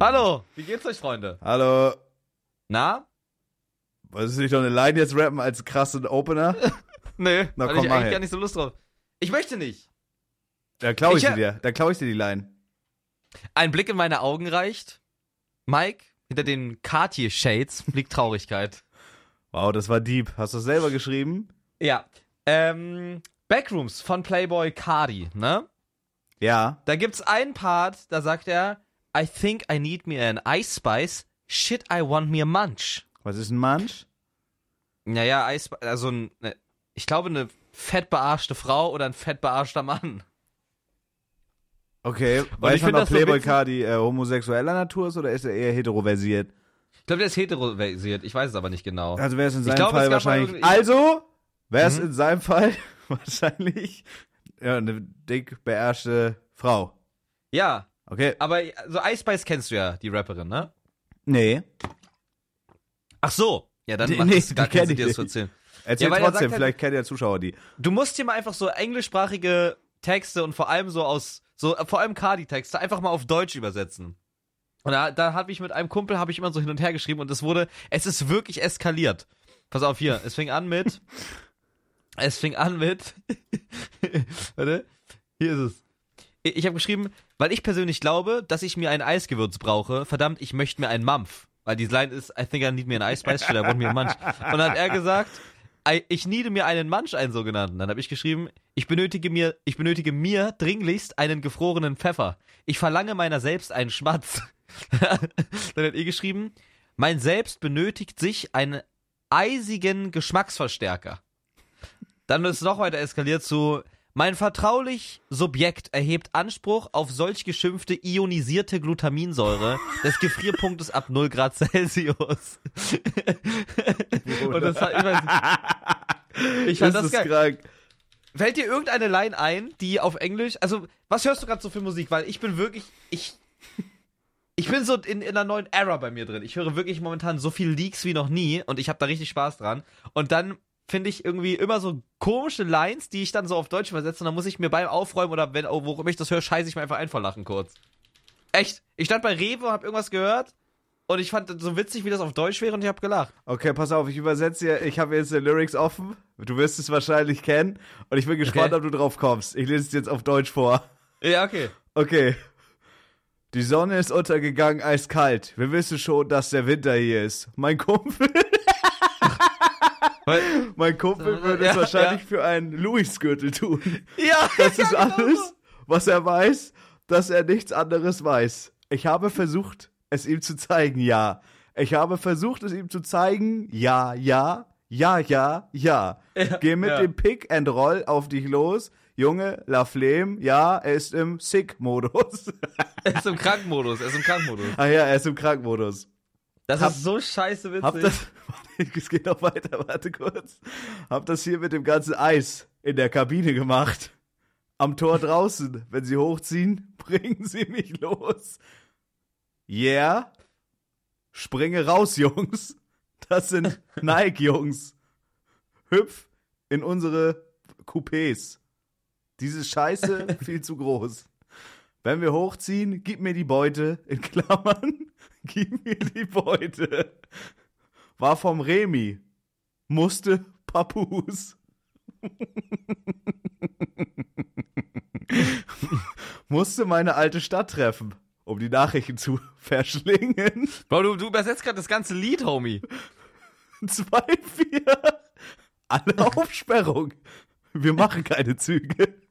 Hallo, wie geht's euch, Freunde? Hallo. Na? Wolltest du nicht noch eine Line jetzt rappen als krassen Opener? Nee, Na, komm, ich eigentlich her. gar nicht so Lust drauf. Ich möchte nicht. Da klau ich, Ich sie dir. Da klau ich dir die Line. Ein Blick in meine Augen reicht. Mike, hinter den Cartier-Shades liegt Traurigkeit. Wow, das war deep. Hast du das selber geschrieben? Ja. Ähm, Backrooms von Playboy Cardi, ne? Ja. Da gibt's einen Part, da sagt er, I think I need me an Ice Spice. Shit, I want me a Munch. Was ist ein Munch? Naja, Ice Spice, also ein, ne, ich glaube eine fett bearschte Frau oder ein fett bearschter Mann. Okay. ich Weiß man, ob so Playboy witzig- Cardi äh, homosexueller Natur ist oder ist er eher heteroversiert? Ich glaube, der ist heteroversiert, ich weiß es aber nicht genau. Also wäre es in seinem glaube, es Fall wahrscheinlich. Also wäre es Mhm. in seinem Fall wahrscheinlich ja, eine dick beherrschte Frau. Ja, Okay. aber so Ice Spice kennst du ja, die Rapperin, ne? Nee. Ach so. Ja, dann Die- macht nee, gar keinen Sinn, ich dir das zu erzählen. Erzähl Ja, trotzdem, sagt halt- vielleicht kennen ja Zuschauer die. Du musst dir mal einfach so englischsprachige Texte und vor allem so aus, so vor allem Cardi-Texte einfach mal auf Deutsch übersetzen. Und da, da habe ich mit einem Kumpel, habe ich immer so hin und her geschrieben und es wurde, es ist wirklich eskaliert. Pass auf hier, es fing an mit, es fing an mit, warte, hier ist es. Ich, habe geschrieben, weil ich persönlich glaube, dass ich mir ein Eisgewürz brauche, verdammt, ich möchte mir einen Mampf. Weil die Line ist, I think I need me an ice spice, shit, I want me a munch. Und dann hat er gesagt, ich niede mir einen Munch, einen sogenannten. Dann habe ich geschrieben, ich benötige mir, ich benötige mir dringlichst einen gefrorenen Pfeffer. Ich verlange meiner selbst einen Schmatz. Dann hat er geschrieben, mein Selbst benötigt sich einen eisigen Geschmacksverstärker. Dann ist es noch weiter eskaliert zu, mein vertraulich Subjekt erhebt Anspruch auf solch geschimpfte ionisierte Glutaminsäure des Gefrierpunktes ab 0 Grad Celsius. Und das hat, ich, weiß, ich fand das, ist geil. krank. Fällt dir irgendeine Line ein, die auf Englisch, also was hörst du gerade so für Musik? Weil ich bin wirklich, ich, ich bin so in, in einer neuen Era bei mir drin. Ich höre wirklich momentan so viel Leaks wie noch nie und ich habe da richtig Spaß dran. Und dann finde ich irgendwie immer so komische Lines, die ich dann so auf Deutsch übersetze und dann muss ich mir beim Aufräumen oder wenn, oh, wo ich das höre, scheiße ich mir einfach ein vor Lachen kurz. Echt. Ich stand bei Rewe und hab irgendwas gehört und ich fand das so witzig, wie das auf Deutsch wäre und ich hab gelacht. Okay, pass auf, ich übersetze dir. Ich habe jetzt die Lyrics offen. Du wirst es wahrscheinlich kennen. Und ich bin gespannt, Okay. ob du drauf kommst. Ich lese es jetzt auf Deutsch vor. Ja, okay. Okay. Die Sonne ist untergegangen, eiskalt. Wir wissen schon, dass der Winter hier ist. Mein Kumpel, Weil, mein Kumpel würde Ja, es wahrscheinlich ja. für einen Louis-Gürtel tun. ja, Das ist ja, genau alles, so. was er weiß, dass er nichts anderes weiß. Ich habe versucht, es ihm zu zeigen, ja. Ich habe versucht, es ihm zu zeigen, ja, ja, ja, ja, ja. Geh mit ja. dem Pick and Roll auf dich los. Junge, La Flame, ja, er ist im Sick-Modus. Er ist im Krankmodus, er ist im Krankmodus. ah ja, er ist im Krankmodus. Das Hab- ist so scheiße witzig. Hab das, es geht noch weiter, warte kurz. Hab das hier mit dem ganzen Eis in der Kabine gemacht. Am Tor draußen, wenn sie hochziehen, bringen sie mich los. Yeah. Springe raus, Jungs. Das sind Nike-Jungs. Hüpf in unsere Coupés. Diese Scheiße viel zu groß. Wenn wir hochziehen, gib mir die Beute, in Klammern, gib mir die Beute. War vom Remi. Musste Papus. Musste meine alte Stadt treffen, um die Nachrichten zu verschlingen. Bro, du, du übersetzt gerade das ganze Lied, Homie. Zwei, vier. Alle auf Sperrung. Wir machen keine Züge.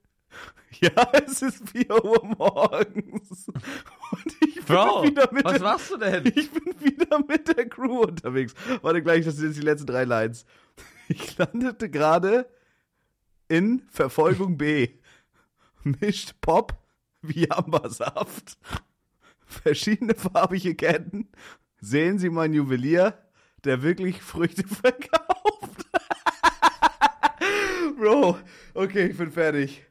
Ja, es ist 4 Uhr morgens. Und ich bin Bro, wieder mit was der, machst du denn? Ich bin wieder mit der Crew unterwegs. Warte gleich, das sind jetzt die letzten drei Lines. Ich landete gerade in Verfolgung B. Mischt Pop wie Ambersaft. Verschiedene farbige Ketten. Sehen Sie meinen Juwelier, der wirklich Früchte verkauft. Bro, okay, ich bin fertig.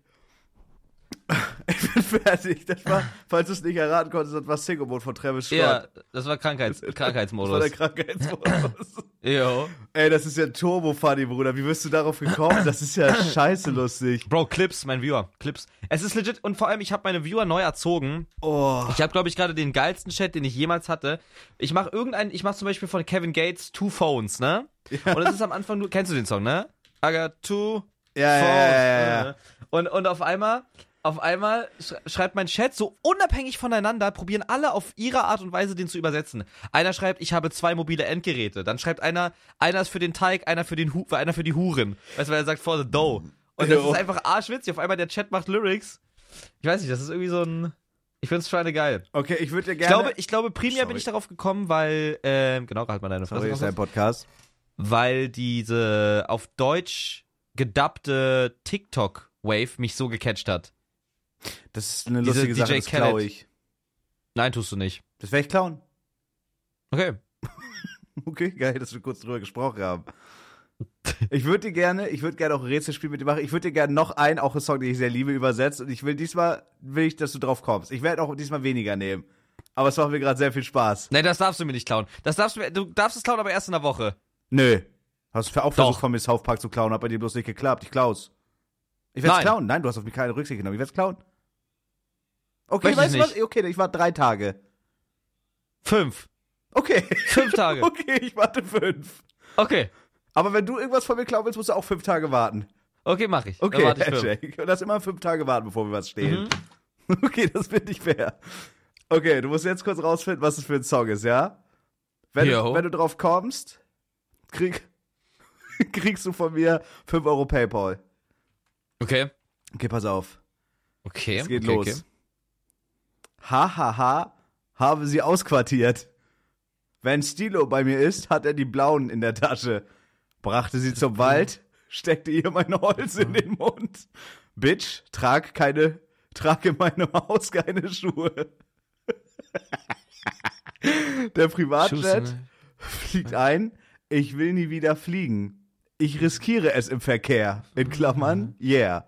Fertig. Das war, falls du es nicht erraten konntest, das war Single Mode von Travis Scott. Ja, das war Krankheits Das war Krankheitsmodus. der Krankheitsmodus. Jo. Ey, das ist ja Turbo-Funny, Bruder. Wie bist du darauf gekommen? Das ist ja scheiße lustig. Bro, Clips, mein Viewer. Clips. Es ist legit und vor allem, ich habe meine Viewer neu erzogen. Oh. Ich habe, glaube ich, gerade den geilsten Chat, den ich jemals hatte. Ich mache irgendeinen, ich mache zum Beispiel von Kevin Gates Two Phones, ne? Und es ist am Anfang nur, kennst du den Song, ne? I got two Ja, ja, ja, ja, ja. Und, und auf einmal, auf einmal sch- schreibt mein Chat so unabhängig voneinander, probieren alle auf ihre Art und Weise den zu übersetzen. Einer schreibt, ich habe zwei mobile Endgeräte. Dann schreibt einer, einer ist für den Teig, einer für den Hu einer für die Huren. Weißt du, weil er sagt for the dough. Und das Jo. ist einfach arschwitzig. Auf einmal der Chat macht Lyrics. Ich weiß nicht, das ist irgendwie so ein. Ich find's schon eine geil. Okay, ich würde dir Ich gerne. glaube, ich glaube, primär Sorry. bin ich darauf gekommen, weil, ähm, genau, halt mal deine Fresse. ist ein Podcast. weil diese auf Deutsch gedubbte TikTok-Wave mich so gecatcht hat. Das ist eine Diese lustige Sache, DJ das klaue ich. Nein, tust du nicht. Das werde ich klauen. Okay. Okay, geil, dass wir kurz drüber gesprochen haben. Ich würde dir gerne, ich würde gerne auch ein Rätselspiel mit dir machen. Ich würde dir gerne noch einen, auch einen Song, den ich sehr liebe, übersetzen. Und ich will diesmal, will ich, dass du drauf kommst. Ich werde auch diesmal weniger nehmen. Aber es macht mir gerade sehr viel Spaß. Nein, das darfst du mir nicht klauen. Das darfst du mir, du darfst es klauen, aber erst in der Woche. Nö. Hast du auch versucht, von mir South Park zu klauen, hat bei dir bloß nicht geklappt. Ich klau's. Ich werd's Nein. klauen. Nein, du hast auf mich keine Rücksicht genommen. Ich werd's klauen. Okay, Möchte weißt du was? Okay, ich warte drei Tage. Fünf. Okay. Fünf Tage. Okay, ich warte fünf. Okay. Aber wenn du irgendwas von mir klauen willst, musst du auch fünf Tage warten. Okay, mach ich. Okay, Dann warte ich fünf. Und das immer fünf Tage warten, bevor wir was stehlen. Mhm. Okay, das finde ich fair. Okay, du musst jetzt kurz rausfinden, was es für ein Song ist, ja? Wenn, du, wenn du drauf kommst, krieg, kriegst du von mir 5 Euro Paypal. Okay. Okay, pass auf. Okay. Es geht okay, los. Okay. Hahaha, ha, ha, habe sie ausquartiert. Wenn Stilo bei mir ist, hat er die blauen in der Tasche. Brachte sie zum Wald, steckte ihr mein Holz in den Mund. Bitch, trag keine, trag in meinem Haus keine Schuhe. Der Privatjet Schuss, fliegt ein. Ich will nie wieder fliegen. Ich riskiere es im Verkehr. In Klammern, yeah.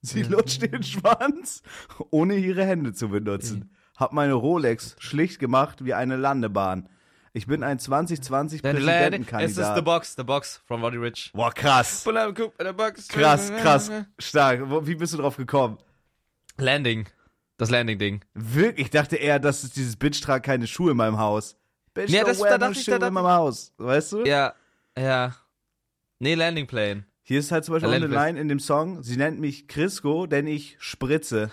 Sie lutscht den Schwanz, ohne ihre Hände zu benutzen. Hab meine Rolex schlicht gemacht wie eine Landebahn. Ich bin ein 2020 Then land it. Es ist The Präsidentenkandidat. Box, The Box von Roddy Rich. Boah, krass. Krass, krass. Stark. Wie bist du drauf gekommen? Landing. Das Landing-Ding. Wirklich, ich dachte eher, dass es dieses Bitch tragt keine Schuhe in meinem Haus. Bitch, Ja, das- da dachte ich, da in meinem Haus. Weißt du? Ja, ja. Nee, Landing Plane. Hier ist halt zum Beispiel eine Line in dem Song. Sie nennt mich Crisco, denn ich spritze.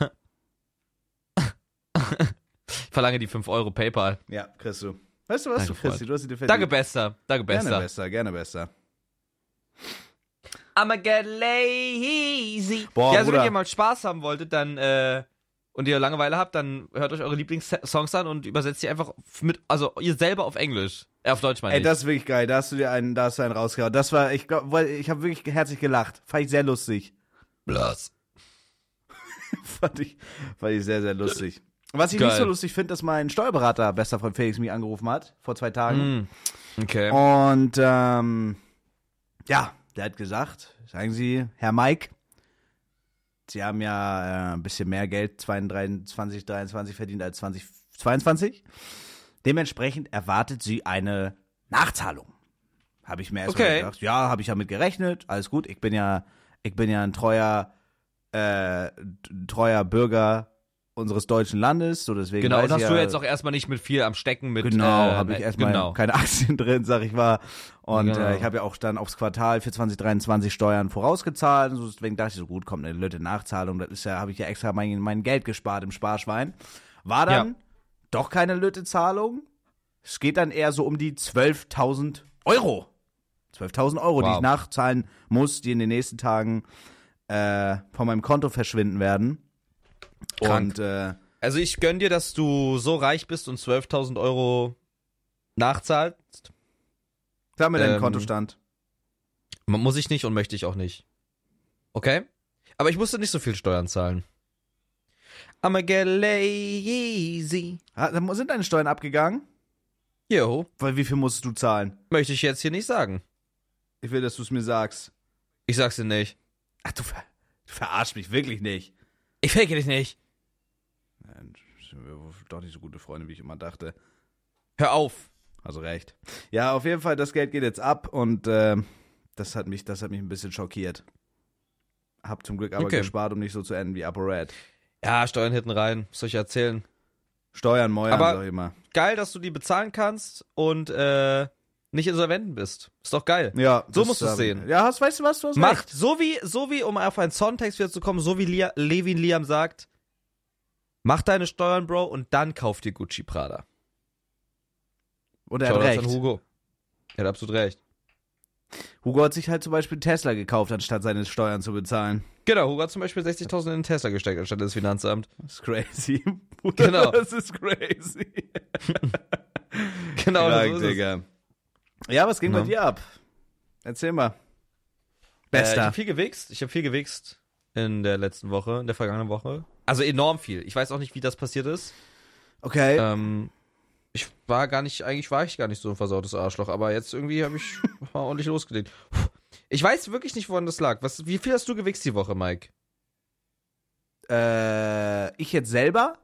Ich verlange die 5 Euro PayPal. ja, kriegst du. Weißt du was, Danke, du kriegst. Du hast sie dir verdient. Danke, Bester. Danke, Gerne Bester. besser, gerne besser. I'ma get lazy. Boah, ja, also wenn ihr mal Spaß haben wolltet, dann, äh, und ihr Langeweile habt, dann hört euch eure Lieblingssongs an und übersetzt sie einfach mit, also ihr selber auf Englisch. Äh, auf Deutsch meine Ey, ich. das ist wirklich geil. Da hast du dir einen, da hast du einen rausgehauen. Das war, ich glaube, ich habe wirklich herzlich gelacht. Fand ich sehr lustig. Blass. fand ich, fand ich sehr, sehr lustig. Was ich Geil. nicht so lustig finde, dass mein Steuerberater, bester von Felix, mich angerufen hat, vor zwei Tagen. Mm. Okay. Und ähm, ja, der hat gesagt, sagen Sie, Herr Mike, Sie haben ja äh, ein bisschen mehr Geld 2023, 23 verdient als 2022. Dementsprechend erwartet Sie eine Nachzahlung. Habe ich mir erstmal Okay. gedacht, ja, habe ich damit gerechnet, alles gut. Ich bin ja, ich bin ja ein treuer, äh, treuer Bürger unseres deutschen Landes, so deswegen Genau, weiß und hast ich du ja, jetzt auch erstmal nicht mit viel am Stecken mit. Genau, äh, habe ich erstmal Genau. keine Aktien drin, sag ich mal. Und Genau. äh, ich habe ja auch dann aufs Quartal für 2023 Steuern vorausgezahlt. Und so, deswegen dachte ich so, gut, kommt eine Lütte Nachzahlung. Das ist ja, habe ich ja extra mein, mein Geld gespart im Sparschwein. War dann Ja. doch keine Lütte-Zahlung. Es geht dann eher so um die 12.000 Euro. 12.000 Euro, die Wow. ich nachzahlen muss, die in den nächsten Tagen äh, von meinem Konto verschwinden werden. Krank. Und äh, Also ich gönn dir, dass du so reich bist und 12.000 Euro nachzahlst. sag mir deinen Ähm, Kontostand. M- Muss ich nicht und möchte ich auch nicht. Okay? Aber ich musste nicht so viel Steuern zahlen. I'ma get lazy. Ah, Sind deine Steuern abgegangen? Jo, Weil wie viel musst du zahlen? möchte ich jetzt hier nicht sagen. Ich will, dass du es mir sagst. Ich sag's dir nicht. Ach, du, ver du verarschst mich wirklich nicht. Ich fake dich nicht. Sind wir doch nicht so gute Freunde, wie ich immer dachte. Hör auf. Also recht. Ja, auf jeden Fall, das Geld geht jetzt ab und äh, das hat mich, das hat mich ein bisschen schockiert. Hab zum Glück aber Okay. gespart, um nicht so zu enden wie ApoRed. Ja, Steuern hinten rein. Soll ich erzählen? Steuern, Meuern, Aber- sag ich immer. Geil, dass du die bezahlen kannst und äh, nicht insolventen bist. Ist doch geil. Ja, So musst du's ähm, sehen. Ja, hast, weißt du was, du hast Macht, recht. so wie, so wie, um auf einen Songtext wieder zu kommen, so wie Lia, Levin Liam sagt, mach deine Steuern, Bro, und dann kauf dir Gucci Prada. Und er hat Shoutouts recht. Hugo. Er hat absolut recht. Hugo hat sich halt zum Beispiel Tesla gekauft, anstatt seine Steuern zu bezahlen. Genau, Hugo hat zum Beispiel 60.000 in den Tesla gesteckt, anstatt ins Finanzamt. Das ist crazy. Bruder, Genau. Das ist crazy. Genau, Krank, so ist es. Digga. Ja, was ging Ja. bei dir ab? Erzähl mal. Äh, ich Bester. habe viel gewichst. Ich habe viel gewichst in der letzten Woche, in der vergangenen Woche. Also enorm viel. Ich weiß auch nicht, wie das passiert ist. okay. Ähm, ich war gar nicht, eigentlich war ich gar nicht so ein versautes Arschloch, aber jetzt irgendwie habe ich mal ordentlich losgelegt. Ich weiß wirklich nicht, woran das lag. Was, wie viel hast du gewichst die Woche, Mike? Äh, ich jetzt selber?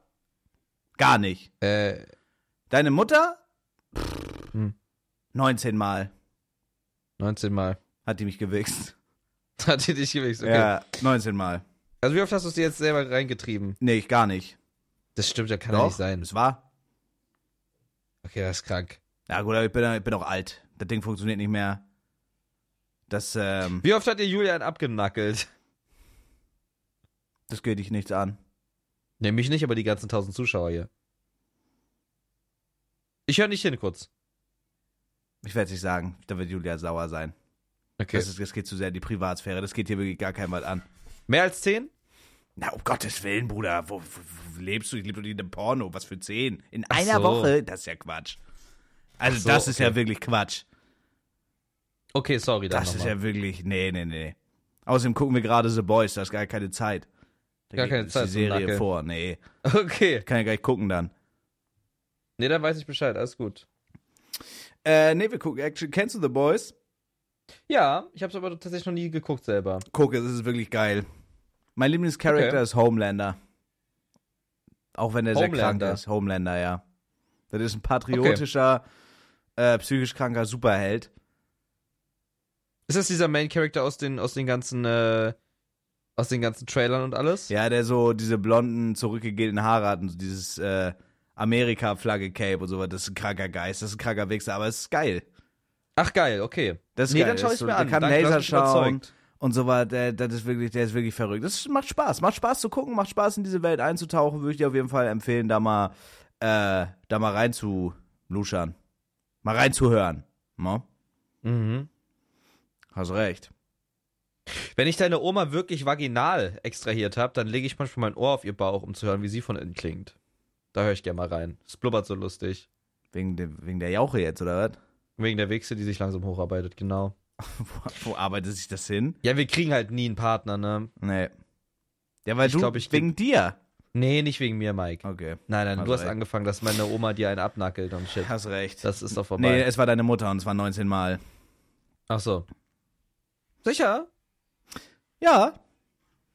Gar nicht. Äh, Deine Mutter? Pff, Hm. 19 Mal 19 Mal. hat die mich gewichst. Hat die dich gewichst? Okay. Ja, 19 Mal. Also wie oft hast du es dir jetzt selber reingetrieben? Nee, ich gar nicht. Das stimmt, ja kann ja nicht sein. Es war. Okay, das ist krank. Ja, gut, aber ich bin, ich bin auch alt. Das Ding funktioniert nicht mehr. Das, ähm, Wie oft hat dir Julian abgenackelt? das geht dich nichts an. Nee, mich nicht, aber die ganzen tausend Zuschauer hier. Ich höre nicht hin kurz. Ich werde es nicht sagen. Da wird Julia sauer sein. Okay. Das, ist, das geht zu sehr in die Privatsphäre. Das geht hier wirklich gar keinem was an. Mehr als zehn? Na, um Gottes Willen, Bruder. Wo, wo, wo lebst du? Ich lebe doch nicht in einem Porno. Was für 10? In Ach einer so. Woche? Das ist ja Quatsch. Also, so, das ist ja okay. wirklich Quatsch. Okay, sorry, dann Das ist nochmal. ja wirklich. Nee, nee, nee. Außerdem gucken wir gerade The Boys. Da ist gar keine Zeit. Da Gar keine Zeit Die Serie vor. Nee. Okay. Kann ja gar nicht gucken dann. Nee, dann weiß ich Bescheid, alles gut. Äh, nee, wir gucken Action. Kennst du The Boys? Ja, ich habe es aber tatsächlich noch nie geguckt selber. Guck, es ist wirklich geil. Mein Lieblingscharakter Okay. ist Homelander. Auch wenn er sehr krank ist. Homelander, ja. Das ist ein patriotischer, äh, psychisch kranker Superheld. Ist das dieser Main Character aus den aus den ganzen äh, aus den ganzen Trailern und alles? Ja, der so diese blonden, zurückgegelten Haare hat und so dieses äh, Amerika-Flagge-Cape und sowas. Das ist ein kranker Geist, das ist ein kranker Wichser, aber es ist geil. Ach geil, okay. Das ist nee, geil. dann schau Das ich mir so- an. Der kann Danke, Laser schauen und so was. Der, das ist wirklich, der ist wirklich verrückt. Das macht Spaß. Macht Spaß zu gucken, macht Spaß in diese Welt einzutauchen. Würde ich dir auf jeden Fall empfehlen, da mal, äh, da mal rein zu luschern. Mal reinzuhören. No? Mhm. Hast recht. Wenn ich deine Oma wirklich vaginal extrahiert habe, dann lege ich manchmal mein Ohr auf ihr Bauch, um zu hören, wie sie von innen klingt. Da höre ich gerne mal rein. Es blubbert so lustig. Wegen, de, wegen der Jauche jetzt, oder was? Wegen der Wichse, die sich langsam hocharbeitet, genau. wo, wo arbeitet sich das hin? Ja, wir kriegen halt nie einen Partner, ne? Nee. Ja, weil Ich du, glaub, ich wegen dir. Nee, nicht wegen mir, Mike. Okay. Nein, nein, Hast du hast recht. angefangen, dass meine Oma dir einen abnackelt und shit. Hast recht. Das ist doch vorbei. Nee, es war deine Mutter und zwar 19 Mal. Ach so. Sicher? Ja.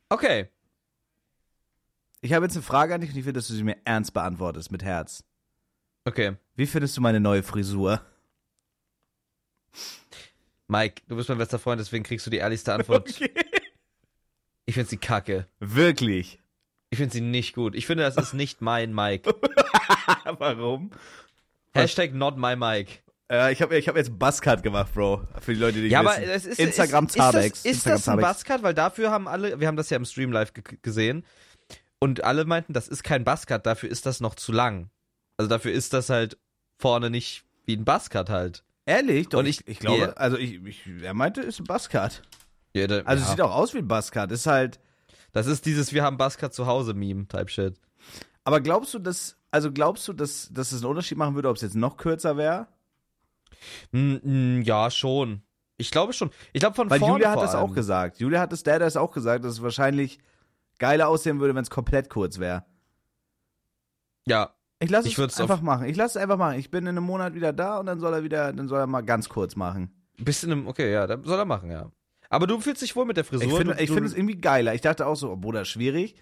Okay. Ich habe jetzt eine Frage an dich und ich will, dass du sie mir ernst beantwortest, mit Herz. Okay. Wie findest du meine neue Frisur? Mike, du bist mein bester Freund, deswegen kriegst du die ehrlichste Antwort. Ich finde sie kacke. Wirklich? Ich finde sie nicht gut. Ich finde, das ist nicht mein Mike. Warum? Hashtag not my Mike. Äh, ich habe ich hab jetzt Buzzcut gemacht, Bro. Für die Leute, die Ja, aber wissen. es ist Instagram ist, ist das, Zabex. ist Instagram das ein Zabex. Buzzcut? Weil dafür haben alle, wir haben das ja im Stream live ge gesehen und alle meinten, das ist kein Buzzcut, dafür ist das noch zu lang. Also dafür ist das halt vorne nicht wie ein Buzzcut halt. Ehrlich? Doch, Und ich, ich- glaube, ja. also ich, ich, er meinte, es ist ein Buzzcut. Ja, da- Also es ja. sieht auch aus wie ein Buzzcut. Ist halt. Das ist dieses Wir haben Buzzcut zu Hause Meme Type Shit. Aber glaubst du, dass, also glaubst du, dass, dass es einen Unterschied machen würde, ob es jetzt noch kürzer wäre? Mm, mm, ja, schon. Ich glaube schon. Ich glaube von Weil vorne Julia hat das allem. auch gesagt. Julia hat das, der hat das auch gesagt, dass es wahrscheinlich geiler aussehen würde, wenn es komplett kurz wäre. Ja, Ich lasse es einfach machen. Ich lasse es einfach machen. Ich bin in einem Monat wieder da und dann soll er wieder, dann soll er mal ganz kurz machen. bisschen im, okay, ja, da soll er machen, ja. Aber du fühlst dich wohl mit der Frisur. Ich finde finde es irgendwie geiler. Ich dachte auch so, oh, Bruder, schwierig.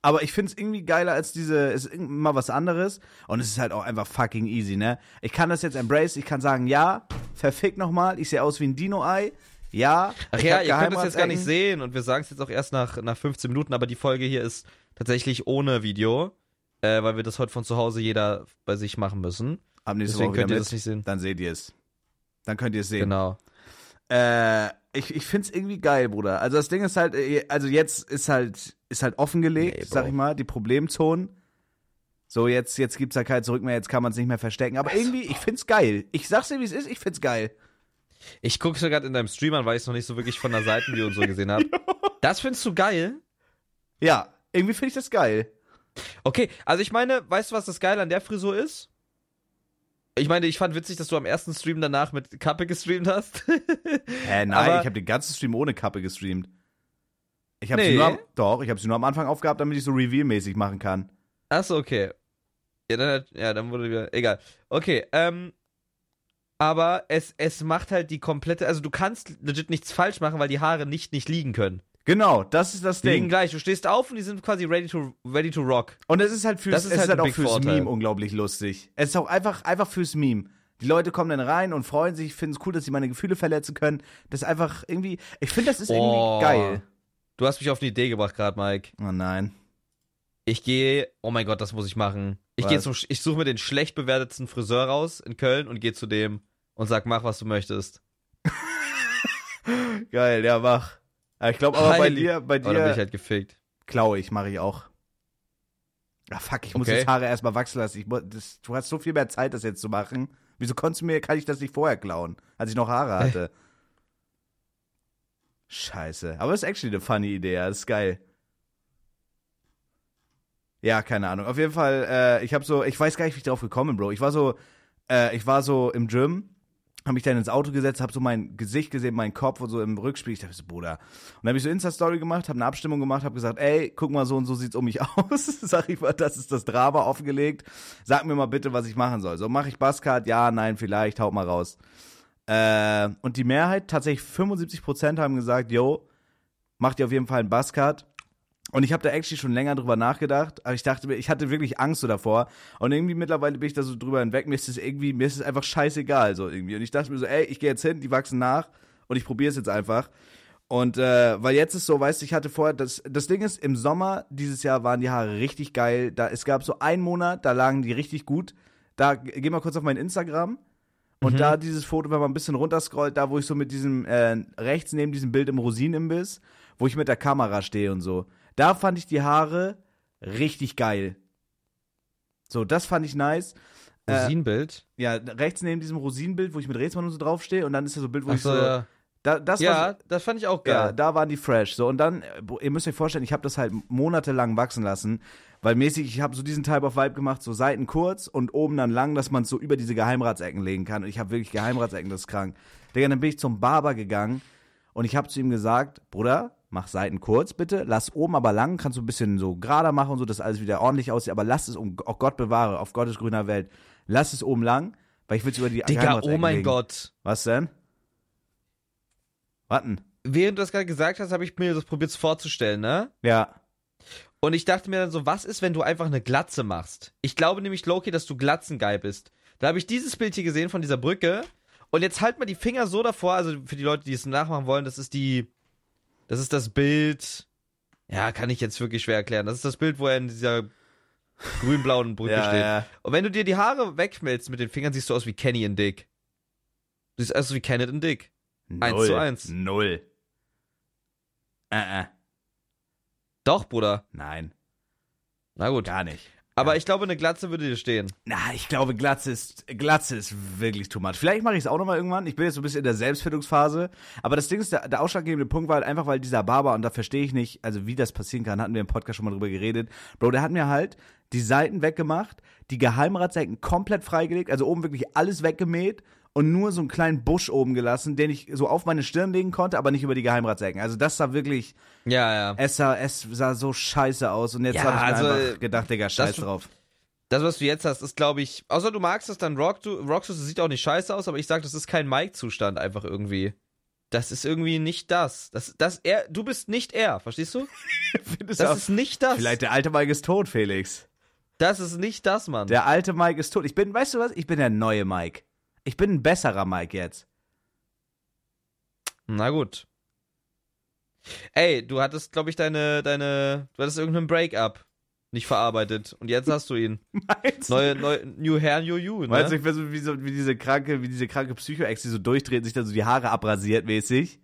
Aber ich finde es irgendwie geiler als diese, ist mal was anderes. Und es ist halt auch einfach fucking easy, ne? Ich kann das jetzt embrace, ich kann sagen, ja, verfick nochmal, ich sehe aus wie ein Dino-Ei. Ja, Ach ja, ihr könnt das jetzt gar nicht sehen und wir sagen es jetzt auch erst nach, nach 15 Minuten, aber die Folge hier ist tatsächlich ohne Video, äh, weil wir das heute von zu Hause jeder bei sich machen müssen. Ab nächste Deswegen Woche könnt ihr mit. das nicht sehen. Dann seht ihr es. Dann könnt ihr es sehen. Genau. Äh, ich ich find's irgendwie geil, Bruder. Also das Ding ist halt, äh, also jetzt ist halt, ist halt offengelegt, Nee, sag ich mal, die Problemzonen. So, jetzt, jetzt gibt's da kein Zurück mehr, jetzt kann man es nicht mehr verstecken. Aber irgendwie, ich find's geil. Ich sag's dir, wie es ist, ich find's geil. Ich gucke gerade in deinem Stream an, weil ich es noch nicht so wirklich von der Seitenview und so gesehen habe. Das findest du geil? Ja, irgendwie find ich das geil. Okay, also ich meine, weißt du, was das Geile an der Frisur ist? Ich meine, ich fand witzig, dass du am ersten Stream danach mit Kappe gestreamt hast. Hä, nein, Aber- ich habe den ganzen Stream ohne Kappe gestreamt. Ich habe Nee. sie nur am, doch, ich habe sie nur am Anfang aufgehabt, damit ich so Reveal-mäßig machen kann. Achso, okay. Ja, dann, ja, dann wurde wieder. Egal. Okay, ähm. Aber es, es macht halt die komplette. Also du kannst legit nichts falsch machen, weil die Haare nicht nicht liegen können. Genau, das ist das Die Ding. gleich. Du stehst auf und die sind quasi ready to, ready to rock. Und es ist halt fürs, Das ist es halt ist halt ein auch fürs Vorteil. Meme unglaublich lustig. Es ist auch einfach, einfach fürs Meme. Die Leute kommen dann rein und freuen sich, finden es cool, dass sie meine Gefühle verletzen können. Das ist einfach irgendwie, ich finde, das ist Oh. irgendwie geil. Du hast mich auf eine Idee gebracht gerade, Mike. Oh nein. Ich gehe. Oh mein Gott, das muss ich machen. Ich Was? gehe zum. Ich suche mir den schlecht bewertetsten Friseur raus in Köln und gehe zu dem und sag, mach was du möchtest. Geil, ja, mach. Ich glaube aber bei dir, bei Aber dann bin ich dir halt gefickt. klaue ich, mache ich auch. Ah, fuck, ich muss Okay. jetzt Haare erstmal wachsen lassen. Ich, das, du hast so viel mehr Zeit, das jetzt zu machen. Wieso konntest du mir, kann ich das nicht vorher klauen, als ich noch Haare hatte? Scheiße. Aber das ist actually eine funny Idee, ja, das ist geil. Ja, keine Ahnung. Auf jeden Fall, äh, ich habe so, ich weiß gar nicht, wie ich drauf gekommen bin, Bro. Ich war so, äh, ich war so im Gym, habe mich dann ins Auto gesetzt, habe so mein Gesicht gesehen, meinen Kopf und so im Rückspiel. Ich dachte so, Bruder. Und dann habe ich so Insta-Story gemacht, habe eine Abstimmung gemacht, habe gesagt, ey, guck mal, so und so sieht's um mich aus. Sag ich mal, das ist das Drama offengelegt. Sag mir mal bitte, was ich machen soll. So, mache ich Buzzcard? Ja, nein, vielleicht, haut mal raus. Äh, und die Mehrheit, tatsächlich 75% haben gesagt, yo, mach dir auf jeden Fall einen Buzzcard. Und ich habe da actually schon länger drüber nachgedacht, aber ich dachte mir, ich hatte wirklich Angst so davor. Und irgendwie mittlerweile bin ich da so drüber hinweg, mir ist es irgendwie, mir ist es einfach scheißegal so irgendwie. Und ich dachte mir so, ey, ich gehe jetzt hin, die wachsen nach und ich probiere es jetzt einfach. Und äh, weil jetzt ist so, weißt du, ich hatte vorher, das, das Ding ist, im Sommer dieses Jahr waren die Haare richtig geil. Da, es gab so einen Monat, da lagen die richtig gut. Da, geh mal kurz auf mein Instagram. Und Mhm. da dieses Foto, wenn man ein bisschen runterscrollt, da wo ich so mit diesem, äh, rechts neben diesem Bild im Rosinenimbiss, wo ich mit der Kamera stehe und so. Da fand ich die Haare richtig geil. So, das fand ich nice. Äh, Rosinenbild? ja, rechts neben diesem Rosinenbild, wo ich mit Rätsmann und so draufstehe und dann ist da so ein Bild, wo ich Achso, so. ja. Da, das war Ja, das fand ich auch ja, geil. da waren die fresh. So, und dann, äh, ihr müsst euch vorstellen, ich habe das halt monatelang wachsen lassen, weil mäßig, ich habe so diesen Type of Vibe gemacht, so Seiten kurz und oben dann lang, dass man es so über diese Geheimratsecken legen kann. Und ich habe wirklich Geheimratsecken, das ist krank. Digga, dann bin ich zum Barber gegangen und ich habe zu ihm gesagt, Bruder, mach Seiten kurz bitte, lass oben aber lang, kannst du ein bisschen so gerader machen und so, dass alles wieder ordentlich aussieht, aber lass es, um oh Gott bewahre, auf Gottes grüner Welt, lass es oben lang, weil ich will es über die Digga, oh mein legen. Gott. Was denn? Warten. Während du das gerade gesagt hast, habe ich mir das probiert vorzustellen, ne? Ja. Und ich dachte mir dann so, was ist, wenn du einfach eine Glatze machst? Ich glaube nämlich, Loki, dass du glatzengeil bist. Da habe ich dieses Bild hier gesehen von dieser Brücke. Und jetzt halt mal die Finger so davor, also für die Leute, die es nachmachen wollen, das ist die, das ist das Bild, ja, kann ich jetzt wirklich schwer erklären. Das ist das Bild, wo er in dieser grün-blauen Brücke Ja, steht. ja. Und wenn du dir die Haare wegschmelzt mit den Fingern, siehst du aus wie Kenny in Dick. Du siehst aus wie Kenneth in Dick. Eins Null. zu eins. Null. Äh, äh. Doch, Bruder. Nein, Na gut. gar nicht. Aber ich glaube, eine Glatze würde dir stehen. Na, ich glaube, Glatze ist, Glatze ist wirklich too much. Vielleicht mache ich es auch nochmal irgendwann. Ich bin jetzt so ein bisschen in der Selbstfindungsphase. Aber das Ding ist, der, der ausschlaggebende Punkt war halt einfach, weil dieser Barber, und da verstehe ich nicht, also wie das passieren kann, hatten wir im Podcast schon mal drüber geredet. Bro, der hat mir halt die Seiten weggemacht, die Geheimratsecken komplett freigelegt, also oben wirklich alles weggemäht und nur so einen kleinen Busch oben gelassen, den ich so auf meine Stirn legen konnte, aber nicht über die Geheimratsecken. Also das sah wirklich, Ja, ja. es sah, es sah so scheiße aus und jetzt Ja, habe ich mir also, einfach gedacht, Digga, scheiß das- drauf. Das, was du jetzt hast, ist, glaube ich, außer du magst es, dann rockst du, rockst du, es sieht auch nicht scheiße aus, aber ich sag, das ist kein Mike-Zustand einfach irgendwie. das ist irgendwie nicht das. Das, das er, du bist nicht er, verstehst du? Das auch- ist nicht das. Vielleicht der alte Mike ist tot, Felix. Das ist nicht das, Mann. Der alte Mike ist tot. Ich bin, weißt du was? Ich bin der neue Mike. Ich bin ein besserer Mike jetzt. Na gut. Ey, du hattest, glaube ich, deine, deine, du hattest irgendeinen Breakup nicht verarbeitet und jetzt hast du ihn. Meinst du? Neue, neue, New Hair, New You, ne? Meinst du, ich so wie, so wie diese kranke, wie diese kranke Psycho-Ex, die so durchdreht, sich dann so die Haare abrasiert mäßig?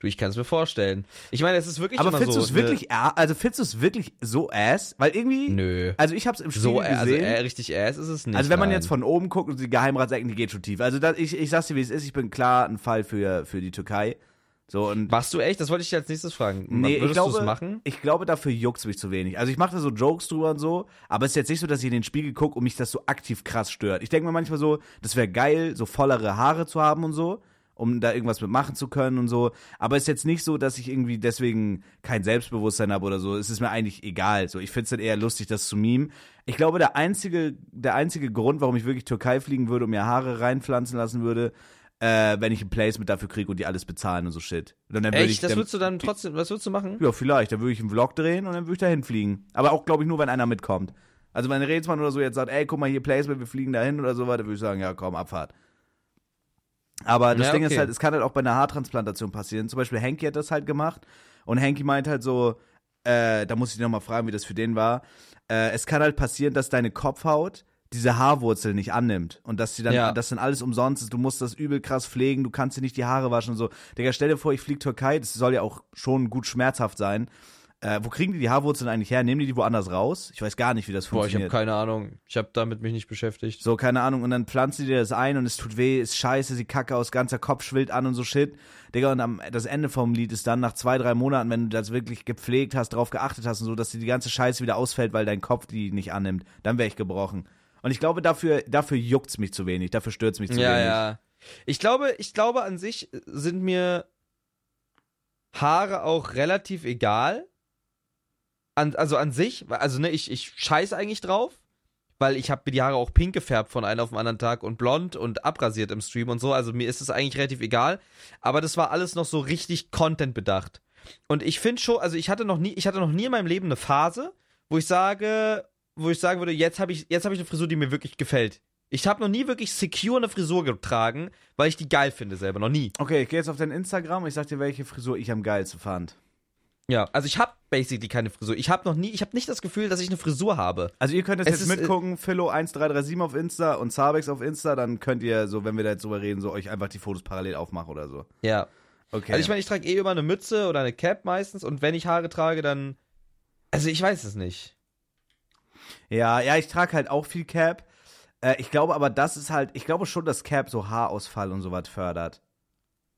Du, ich kann es mir vorstellen. Ich meine, es ist wirklich Aber findest so. du es wirklich, also findest du es wirklich so ass? Weil irgendwie, Ne, nö. also ich hab's im Spiel So, äh, also gesehen. äh, richtig ass ist es nicht. Also wenn man nein. jetzt von oben guckt und die Geheimratsecken, die geht schon tief. Also das, ich, ich sag's dir, wie es ist, ich bin klar ein Fall für, für die Türkei. So und Machst du echt? Das wollte ich dir als nächstes fragen. Nee, ich Würdest glaube, du es machen? ich glaube, dafür juckt's mich zu wenig. Also ich mache da so Jokes drüber und so, aber es ist jetzt nicht so, dass ich in den Spiegel gucke und mich das so aktiv krass stört. Ich denke mir manchmal so, das wäre geil, so vollere Haare zu haben und so, um da irgendwas mitmachen zu können und so. Aber es ist jetzt nicht so, dass ich irgendwie deswegen kein Selbstbewusstsein habe oder so. Es ist mir eigentlich egal. So, ich finde es dann eher lustig, das zu meme. Ich glaube, der einzige, der einzige Grund, warum ich wirklich Türkei fliegen würde und mir Haare reinpflanzen lassen würde, äh, wenn ich ein Placement dafür kriege und die alles bezahlen und so shit. Und dann würde ich, Echt? Das dann, würdest du dann trotzdem, was würdest du machen? ja, vielleicht. Dann würde ich einen Vlog drehen und dann würde ich da hinfliegen. Aber auch, glaube ich, nur, wenn einer mitkommt. Also wenn Rätsmann oder so jetzt sagt, ey, guck mal hier Placement, wir fliegen da hin oder so weiter, würde ich sagen, ja, komm, Abfahrt. Aber das Ja, Ding ist okay. halt, es kann halt auch bei einer Haartransplantation passieren. Zum Beispiel Henky hat das halt gemacht und Henky meint halt so, äh, da muss ich nochmal fragen, wie das für den war. Äh, es kann halt passieren, dass deine Kopfhaut diese Haarwurzel nicht annimmt und dass sie dann, Ja. dass dann alles umsonst ist, du musst das übel krass pflegen, du kannst dir nicht die Haare waschen und so. Digga, stell dir vor, ich flieg Türkei, das soll ja auch schon gut schmerzhaft sein. Äh, wo kriegen die die Haarwurzeln eigentlich her? Nehmen die die woanders raus? Ich weiß gar nicht, wie das Boah, ich habe funktioniert. keine Ahnung. Ich habe damit mich nicht beschäftigt. so, keine Ahnung. Und dann pflanzt die dir das ein und es tut weh, ist scheiße, sie kacke aus, ganzer Kopf schwillt an und so Shit. Digga, und am, das Ende vom Lied ist dann nach zwei, drei Monaten, wenn du das wirklich gepflegt hast, drauf geachtet hast und so, dass dir die ganze Scheiße wieder ausfällt, weil dein Kopf die nicht annimmt. Dann wäre ich gebrochen. Und ich glaube, dafür, dafür juckt's mich zu wenig, dafür stört's mich zu Ja, wenig. ja. Ich glaube, ich glaube an sich sind mir Haare auch relativ egal. An, also an sich, also ne, ich, ich scheiß eigentlich drauf, weil ich habe mir die Haare auch pink gefärbt von einem auf den anderen Tag und blond und abrasiert im Stream und so. Also mir ist es eigentlich relativ egal. Aber das war alles noch so richtig Content bedacht. Und ich finde schon, also ich hatte noch nie, ich hatte noch nie in meinem Leben eine Phase, wo ich sage, wo ich sagen würde, jetzt habe ich, jetzt habe ich eine Frisur, die mir wirklich gefällt. Ich habe noch nie wirklich secure eine Frisur getragen, weil ich die geil finde selber, noch nie. Okay, ich gehe jetzt auf dein Instagram und ich sag dir, welche Frisur ich am geilsten fand. Ja, also ich habe basically keine Frisur. Ich habe noch nie, ich habe nicht das Gefühl, dass ich eine Frisur habe. Also ihr könnt jetzt, Es jetzt ist, äh, mitgucken, Philo1337 auf Insta und Zabex auf Insta, dann könnt ihr so, wenn wir da jetzt drüber reden, so euch einfach die Fotos parallel aufmachen oder so. Ja. Okay. Also ich meine, ich trage eh immer eine Mütze oder eine Cap meistens und wenn ich Haare trage, dann also ich weiß es nicht. ja, ja, ich trage halt auch viel Cap. Äh, ich glaube aber, das ist halt, ich glaube schon, dass Cap so Haarausfall und sowas fördert.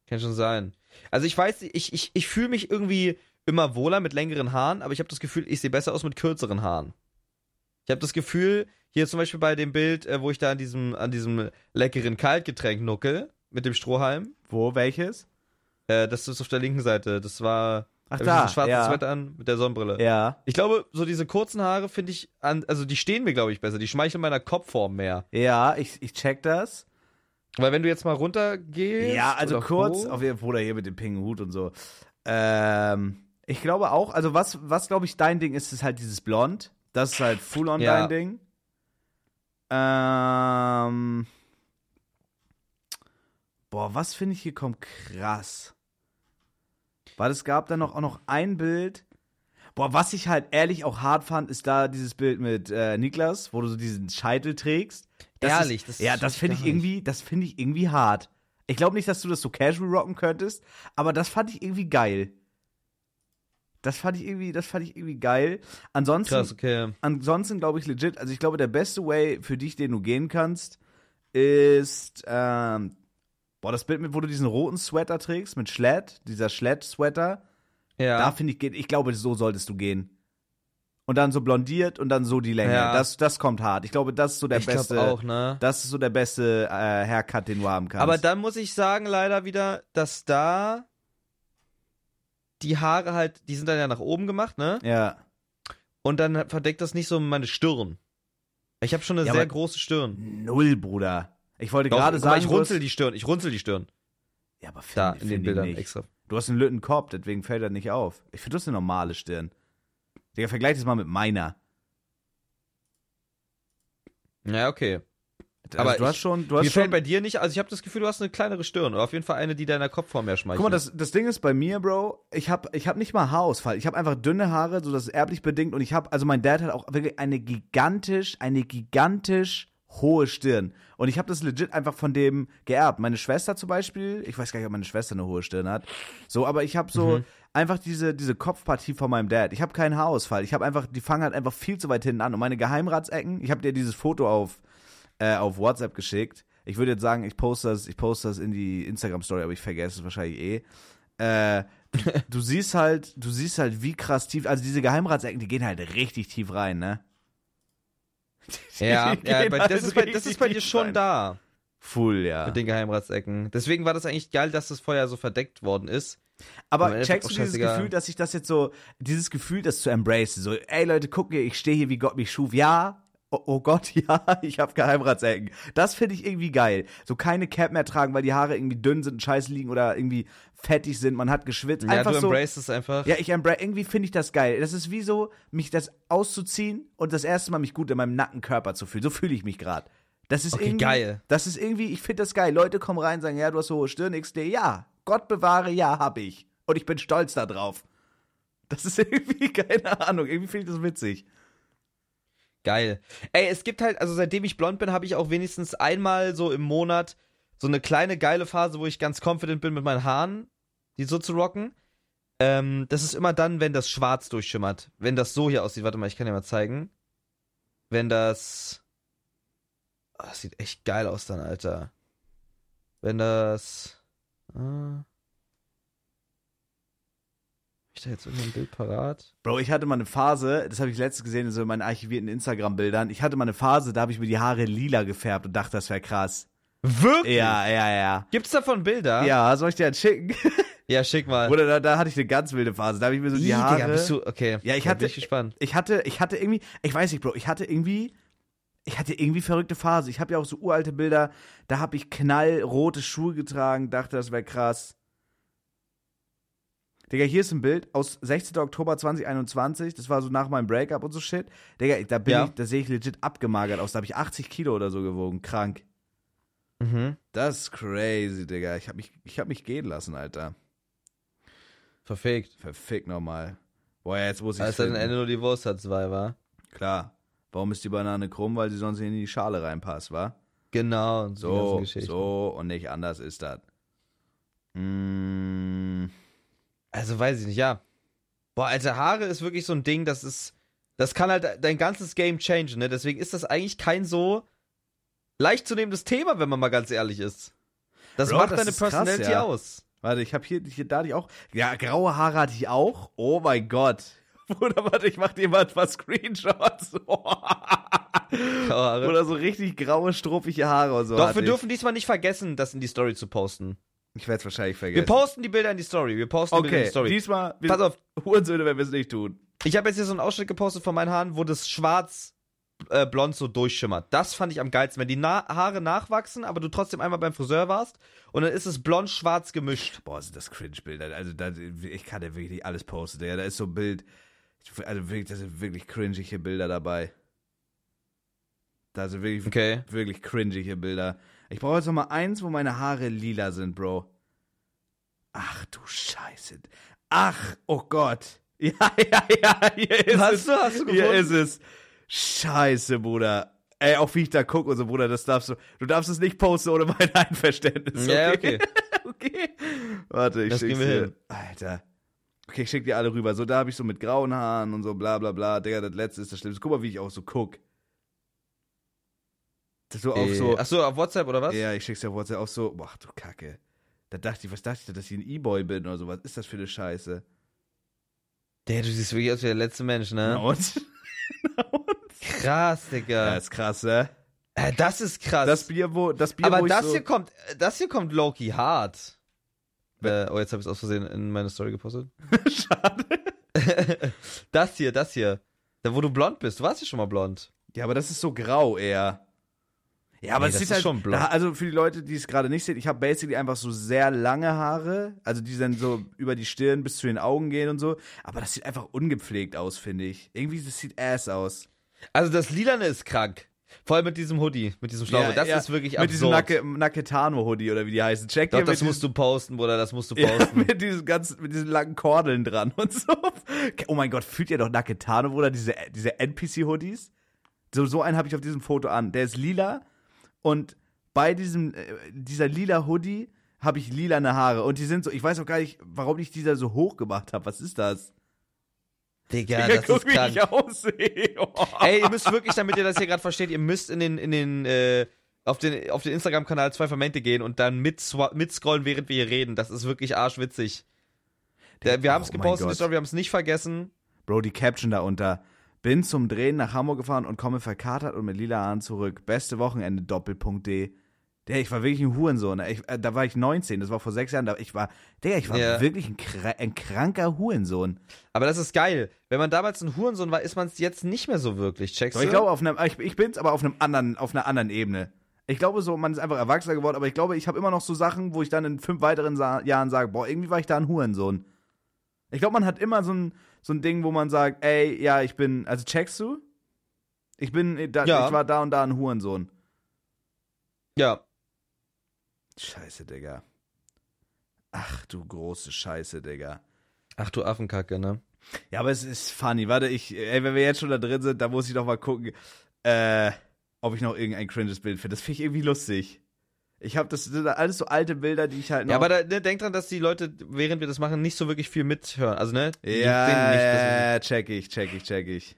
Kann schon sein. Also ich weiß, ich ich ich fühle mich irgendwie immer wohler mit längeren Haaren, aber ich habe das Gefühl, ich sehe besser aus mit kürzeren Haaren. Ich habe das Gefühl, hier zum Beispiel bei dem Bild, äh, wo ich da an diesem, an diesem leckeren Kaltgetränk nuckel, mit dem Strohhalm, Wo, welches? äh, das ist auf der linken Seite. Das war Ach ich da, ein schwarzes ja. Sweater an mit der Sonnenbrille. Ja, Ich glaube, so diese kurzen Haare finde ich, an, also die stehen mir, glaube ich, besser. Die schmeicheln meiner Kopfform mehr. ja, ich, ich check das. Weil wenn du jetzt mal runtergehst. Ja, also kurz, hoch- auf jeden Bruder hier mit dem pinken Hut und so. Ähm, ich glaube auch, also was, was glaube ich dein Ding ist, ist halt dieses Blond. Das ist halt full on Ja. dein Ding. Ähm, boah, was finde ich hier kommt krass. Weil es gab dann noch, auch noch ein Bild. Boah, was ich halt ehrlich auch hart fand, ist da dieses Bild mit äh, Niklas, wo du so diesen Scheitel trägst. Das Ehrlich, ist, das ja, check das finde ich irgendwie, das finde ich irgendwie hart. Ich glaube nicht, dass du das so casual rocken könntest, aber das fand ich irgendwie geil. Das fand ich irgendwie, das fand ich irgendwie geil. Ansonsten, Krass, okay. ansonsten glaube ich legit, also ich glaube, der beste Way für dich, den du gehen kannst, ist, ähm, boah, das Bild mit, wo du diesen roten Sweater trägst, mit Schlett, dieser Schlett-Sweater, Ja. da finde ich, geht- ich glaube, so solltest du gehen. Und dann so blondiert und dann so die Länge. Ja. Das, das kommt hart. Ich glaube, das ist so der ich beste. auch, ne? Das ist so der beste äh, Haircut, den du haben kannst. Aber dann muss ich sagen, leider wieder, dass da die Haare halt, die sind dann ja nach oben gemacht, ne? ja. Und dann verdeckt das nicht so meine Stirn. Ich habe schon eine Ja, sehr große Stirn. Null, Bruder. Ich wollte gerade sagen, ich runzel die Stirn, ich runzel die Stirn. Ja, aber find, Da in den Bildern nicht. extra. Du hast einen lütten Kopf, deswegen fällt das nicht auf. Ich finde, du hast eine normale Stirn. Digga, vergleich das mal mit meiner. Ja, okay. Also, Aber du hast schon, du Mir hast fällt schon, bei dir nicht, also ich habe das Gefühl, du hast eine kleinere Stirn. Oder auf jeden Fall eine, die deiner Kopfform mehr schmeichelt. Guck mal, das, das Ding ist bei mir, Bro, ich habe ich hab nicht mal Haarausfall. Ich habe einfach dünne Haare, so das ist erblich bedingt. Und ich habe, also mein Dad hat auch wirklich eine gigantisch, eine gigantisch hohe Stirn. Und ich habe das legit einfach von dem geerbt. Meine Schwester zum Beispiel, ich weiß gar nicht, ob meine Schwester eine hohe Stirn hat. So, aber ich habe so Mhm. einfach diese, diese Kopfpartie von meinem Dad. Ich habe keinen Haarausfall. Ich habe einfach, die fangen halt einfach viel zu weit hinten an. Und meine Geheimratsecken, ich habe dir dieses Foto auf, äh, auf WhatsApp geschickt. Ich würde jetzt sagen, ich poste das, ich poste das in die Instagram-Story, aber ich vergesse es wahrscheinlich eh. Äh, du, siehst halt, du siehst halt, wie krass tief, also diese Geheimratsecken, die gehen halt richtig tief rein, ne? ja, Die ja bei, halt das, ist bei, das ist bei dir schon rein. da. Full, ja. Mit den Geheimratsecken. Deswegen war das eigentlich geil, dass das vorher so verdeckt worden ist. Aber checkst du dieses. Gefühl, dass ich das jetzt so, dieses Gefühl, das zu embrace, so, ey Leute, guck mir, ich stehe hier, wie Gott mich schuf, ja, oh, oh Gott, ja, ich habe Geheimratsecken. Das finde ich irgendwie geil. So keine Cap mehr tragen, weil die Haare irgendwie dünn sind und scheiße liegen oder irgendwie fettig sind, man hat geschwitzt. Ja, Einfach du so, embrace es einfach. Ja, ich embrace, irgendwie finde ich das geil. Das ist wie so, mich das auszuziehen und das erste Mal mich gut in meinem Nackenkörper zu fühlen. So fühle ich mich gerade. Das ist Okay, irgendwie, geil. Das ist irgendwie, ich finde das geil. Leute kommen rein und sagen, ja, du hast so hohe Stirn, XD. Ja, Gott bewahre, ja, hab ich. Und ich bin stolz da drauf. Das ist irgendwie, keine Ahnung, irgendwie finde ich das witzig. Geil. Ey, es gibt halt, also seitdem ich blond bin, habe ich auch wenigstens einmal so im Monat so eine kleine geile Phase, wo ich ganz confident bin mit meinen Haaren, die so zu rocken. Ähm, das ist immer dann, wenn das schwarz durchschimmert. Wenn das so hier aussieht. Warte mal, ich kann dir mal zeigen. Wenn das. Oh, das sieht echt geil aus dann, Alter. Wenn das. Hab ich da jetzt irgendein Bild parat? Bro, ich hatte mal eine Phase, das habe ich letztens gesehen in so meinen archivierten Instagram-Bildern. Ich hatte mal eine Phase, da habe ich mir die Haare lila gefärbt und dachte, das wäre krass. Wirklich? Ja, ja, ja. Gibt's davon Bilder? Ja, soll ich dir jetzt schicken? Ja, schick mal. Oder da, da hatte ich eine ganz wilde Phase. Da habe ich mir so die Ih, Haare. Digga, bist du, okay. Ja, ich hatte- bin ich gespannt. ich hatte, ich hatte irgendwie, ich weiß nicht, Bro, ich hatte irgendwie, ich hatte irgendwie verrückte Phase. Ich habe ja auch so uralte Bilder, da habe ich knallrote Schuhe getragen, dachte, das wäre krass. Digga, hier ist ein Bild aus 16. Oktober 2021. Das war so nach meinem Breakup und so shit. Digga, da bin Ja. ich, da sehe ich legit abgemagert aus. Da habe ich 80 Kilo oder so gewogen. Krank. Mhm. Das ist crazy, Digga. Ich habe mich, ich hab mich gehen lassen, Alter. Verfickt. Verfick nochmal. Boah, jetzt muss ich Als dann Ende nur die Wurst hat zwei, war. Klar. Warum ist die Banane krumm? Weil sie sonst in die Schale reinpasst, wa? Genau. und So, so und nicht anders ist das. Mm, Also weiß ich nicht, ja. Boah, alte Haare ist wirklich so ein Ding, das ist. Das kann halt dein ganzes Game changen, ne? Deswegen ist das eigentlich kein so leicht zu nehmendes Thema, wenn man mal ganz ehrlich ist. Das Bro, macht das deine ist krass, Personality ja. aus. warte, ich habe hier, hier, da hatte ich auch. Ja, graue Haare hatte ich auch. Oh mein Gott. Bruder, warte, ich mach dir mal ein paar Screenshots. Oder so richtig graue, struppige Haare und so. Doch, wir ich. dürfen diesmal nicht vergessen, das in die Story zu posten. Ich werde es wahrscheinlich Wir vergessen. posten die Bilder in die Story. Wir posten die Bilder in okay, die Story. diesmal. Wir Pass auf, Hurensöhne, wenn wir es nicht tun. Ich habe jetzt hier so einen Ausschnitt gepostet von meinen Haaren, wo das schwarz äh, blond so durchschimmert. Das fand ich am geilsten, wenn die Na Haare nachwachsen, aber du trotzdem einmal beim Friseur warst und dann ist es blond-schwarz gemischt. Boah, sind das Cringe-Bilder. Also, da, ich kann ja wirklich nicht alles posten. Ja, da ist so ein Bild. Also, wirklich, da sind wirklich cringige Bilder dabei. Da sind wirklich, Okay. wirklich cringige Bilder. Ich brauche jetzt noch mal eins, wo meine Haare lila sind, Bro. Ach du Scheiße. Ach, oh Gott. Ja, ja, ja, hier ist Hast es. du- hast du Hier gefunden? ist es. Scheiße, Bruder. Ey, auch wie ich da gucke und so, Bruder, das darfst du. Du darfst es nicht posten ohne mein Einverständnis. Ja, okay. okay. Warte, ich Das schick's kriegen wir dir. hin. Alter. Okay, ich schick dir alle rüber. So, da habe ich so mit grauen Haaren und so bla bla bla. Digga, das letzte ist das Schlimmste. Guck mal, wie ich auch so guck. So auf Äh, so. Achso, auf WhatsApp oder was? Ja, ich schick's dir auf WhatsApp auch so. Boah, du Kacke. Da dachte ich, was dachte ich denn, dass ich ein E-Boy bin oder so? Was ist das für eine Scheiße? Der, du siehst wirklich aus wie der letzte Mensch, Na ne? und? Na und? Krass, Digga. Ja, ist krass, ne? Äh, das ist krass. Das Bier, wo, das Bier, aber wo das so, hier kommt, das hier kommt Loki hart. Äh, oh, jetzt habe ich es aus Versehen in meine Story gepostet. Schade. das hier, das hier. Da, wo du blond bist. Du warst ja schon mal blond. Ja, aber das ist so grau eher. Ja, aber Nee, es das sieht ist halt, schon blond. da- also für die Leute, die es gerade nicht sehen, ich habe basically einfach so sehr lange Haare, also die dann so über die Stirn bis zu den Augen gehen und so, aber das sieht einfach ungepflegt aus, finde ich. Irgendwie, das sieht ass aus. Also das Lilane ist krank. Vor allem mit diesem Hoodie, mit diesem Schlaufe. das ist wirklich Mit diesem absurd. Nacke, Naketano-Hoodie oder wie die heißen. Check Doch, das mit musst du posten, Bruder, das musst du Ja, posten. mit diesen ganzen, mit diesen langen Kordeln dran und so. Oh mein Gott, fühlt ihr doch Naketano, Bruder, diese, diese NPC-Hoodies? So, so einen habe ich auf diesem Foto an. Der ist lila und bei diesem, äh, dieser lila Hoodie habe ich lilane Haare und die sind so, ich weiß auch gar nicht, warum ich die da so hoch gemacht habe. Was ist das? Digga, Digga, das guck, ist wie krank. ich aussehe. Oh. Ey, ihr müsst wirklich, damit ihr das hier gerade versteht, ihr müsst in den, in den, äh, auf den, auf den Instagram-Kanal zwei Vermente gehen und dann mit, mitscrollen, während wir hier reden. Das ist wirklich arschwitzig. Der, wir haben es Oh gepostet, wir haben es nicht vergessen. Bro, die Caption da unter. Bin zum Drehen nach Hamburg gefahren und komme verkatert und mit lila Haaren zurück. Beste Wochenende, Doppelpunkt D. Der, ich war wirklich ein Hurensohn. ne? Ich, äh, da war ich 19, das war vor sechs Jahren. Da, ich war, Digga, ich war Ja. wirklich ein, ein kranker Hurensohn. Aber das ist geil. Wenn man damals ein Hurensohn war, ist man es jetzt nicht mehr so wirklich. Checkst Aber du? ich glaube, auf einem, ich, ich bin's aber auf einem anderen, auf einer anderen Ebene. Ich glaube so, man ist einfach erwachsener geworden, aber ich glaube, ich habe immer noch so Sachen, wo ich dann in fünf weiteren Sa Jahren sage, boah, irgendwie war ich da ein Hurensohn. Ich glaube, man hat immer so ein, so ein Ding, wo man sagt, ey, ja, ich bin, also checkst du? Ich bin, da, Ja. ich war da und da ein Hurensohn. ja. Scheiße, Digga. Ach du große Scheiße, Digga. Ach du Affenkacke, ne? Ja, aber es ist funny. Warte, ich, ey, wenn wir jetzt schon da drin sind, da muss ich doch mal gucken, äh, ob ich noch irgendein cringes Bild finde. Das finde ich irgendwie lustig. Ich habe das sind alles so alte Bilder, die ich halt noch. Ja, aber da, ne, denk dran, dass die Leute, während wir das machen, nicht so wirklich viel mithören. Also, ne? Ja, nicht, ja, check ich, check ich, check ich.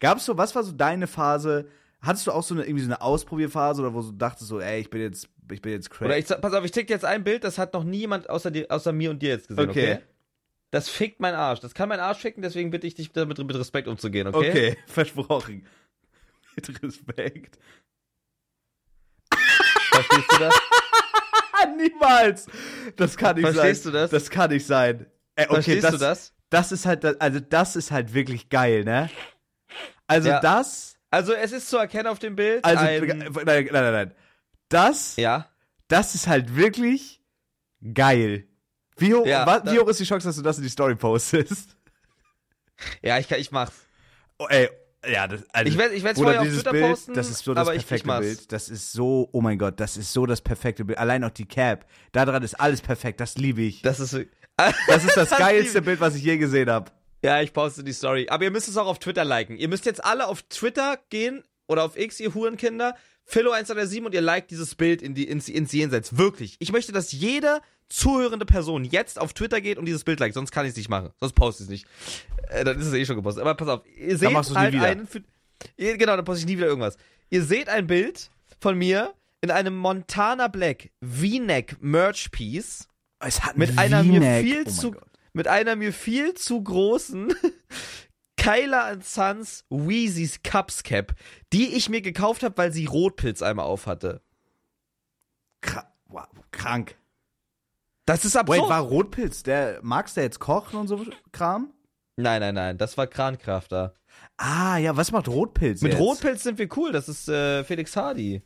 Gab's so, was war so deine Phase? Hattest du auch so eine irgendwie so eine Ausprobierphase oder wo du dachtest so, ey, ich bin jetzt, ich bin jetzt crazy. Oder ich, pass auf, ich dir jetzt ein Bild, das hat noch niemand außer, dir, außer mir und dir jetzt gesehen, okay? Okay. Das fickt mein Arsch. Das kann mein Arsch ficken, deswegen bitte ich dich damit mit Respekt umzugehen, okay? okay, versprochen. Mit Respekt. Verstehst du das? Niemals! Das kann nicht Verstehst sein. du das? Das kann nicht sein. Ey, okay, Verstehst das, du das? das ist halt, also das ist halt wirklich geil, ne? Also Ja. das, Also, es ist zu erkennen auf dem Bild. also, ein, nein, nein, nein, nein. Das, ja. das ist halt wirklich geil. Wie hoch, Ja, wa- da- wie hoch ist die Chance, dass du das in die Story postest? Ja, ich, kann, ich mach's. Oh, ey, ja, das, also, Ich werd- ich Bruder, vorher auf Twitter Bild, posten, das ist so das aber ich- ich perfekte. Bild. Das ist so, oh mein Gott, das ist so das perfekte Bild. Allein auch die Cap. Da dran ist alles perfekt, das liebe ich. Das ist. Das ist das Das geilste Bild, was ich je gesehen habe. Ja, ich poste die Story. Aber ihr müsst es auch auf Twitter liken. Ihr müsst jetzt alle auf Twitter gehen oder auf X, ihr Hurenkinder. Philo107 und ihr liked dieses Bild in die, ins, ins Jenseits. Wirklich. Ich möchte, dass jede zuhörende Person jetzt auf Twitter geht und dieses Bild liked. Sonst kann ich es nicht machen. Sonst poste ich es nicht. Äh, dann ist es eh schon gepostet. Aber pass auf. Ihr seht halt wieder. einen. Für, ihr, genau, dann poste ich nie wieder irgendwas. Ihr seht ein Bild von mir in einem Montana Black V-Neck Merch Piece Es hat mit einer mir viel oh zu Gott. mit einer mir viel zu großen Kyla Sons Wheezys Cups Cap, die ich mir gekauft habe, weil sie Rotpilz einmal auf hatte. Kra wow, krank. Das ist Wait, absurd. war Rotpilz, der magst du jetzt kochen und so Kram? nein, nein, nein, das war Krankraft da. Ah, ja, was macht Rotpilz Mit jetzt? Rotpilz sind wir cool, das ist äh, Felix Hardy.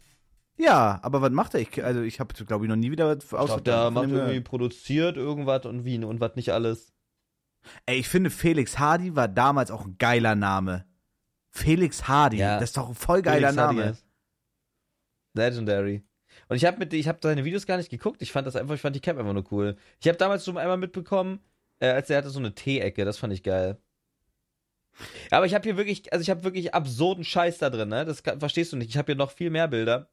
Ja, aber was macht er? Ich, also ich habe, glaube ich, noch nie wieder was aus der macht irgendwie gehört. produziert irgendwas und wie und was nicht alles. Ey, ich finde, Felix Hardy war damals auch ein geiler Name. Felix Hardy, Ja. das ist doch ein voll geiler Felix Name. Legendary. Und ich habe mit ich habe seine Videos gar nicht geguckt. Ich fand das einfach, ich fand die Cap einfach nur cool. Ich habe damals schon einmal mitbekommen, äh, als er hatte so eine T-Ecke, das fand ich geil. Aber ich habe hier wirklich, also ich habe wirklich absurden Scheiß da drin, ne? Das verstehst du nicht. Ich habe hier noch viel mehr Bilder.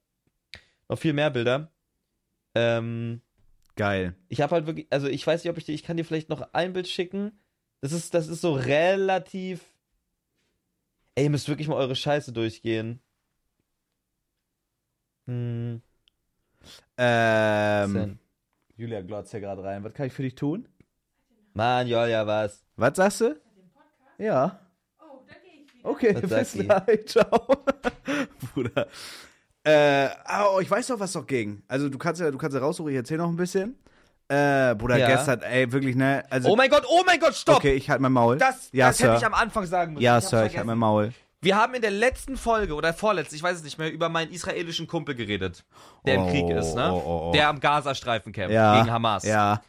Noch viel mehr Bilder. Ähm, Geil. ich habe halt wirklich, also ich weiß nicht, ob ich dir, ich kann dir vielleicht noch ein Bild schicken. Das ist, das ist so relativ. Ey, ihr müsst wirklich mal eure Scheiße durchgehen. Hm. Ähm? Julia glotzt hier gerade rein. Was kann ich für dich tun? Mann, Jolja, was? Was sagst du? Ja. Oh, da gehe ich wieder. Okay, Was bis gleich. Ciao. Bruder. Äh, oh, ich weiß doch, was noch ging. Also du kannst ja, du kannst ja raussuchen, ich erzähl noch ein bisschen. Äh, Bruder, Ja. gestern, ey, wirklich, ne? Also, Oh mein Gott, oh mein Gott, stopp! okay, ich halt mein Maul. Das, ja, das hätte ich am Anfang sagen müssen. ja, hab's Sir, ich halt vergessen. mein Maul. Wir haben in der letzten Folge oder vorletzten, ich weiß es nicht mehr, über meinen israelischen Kumpel geredet, der im Krieg ist, ne? Oh, oh, oh. Der am Gazastreifen kämpft ja, gegen Hamas. Ja.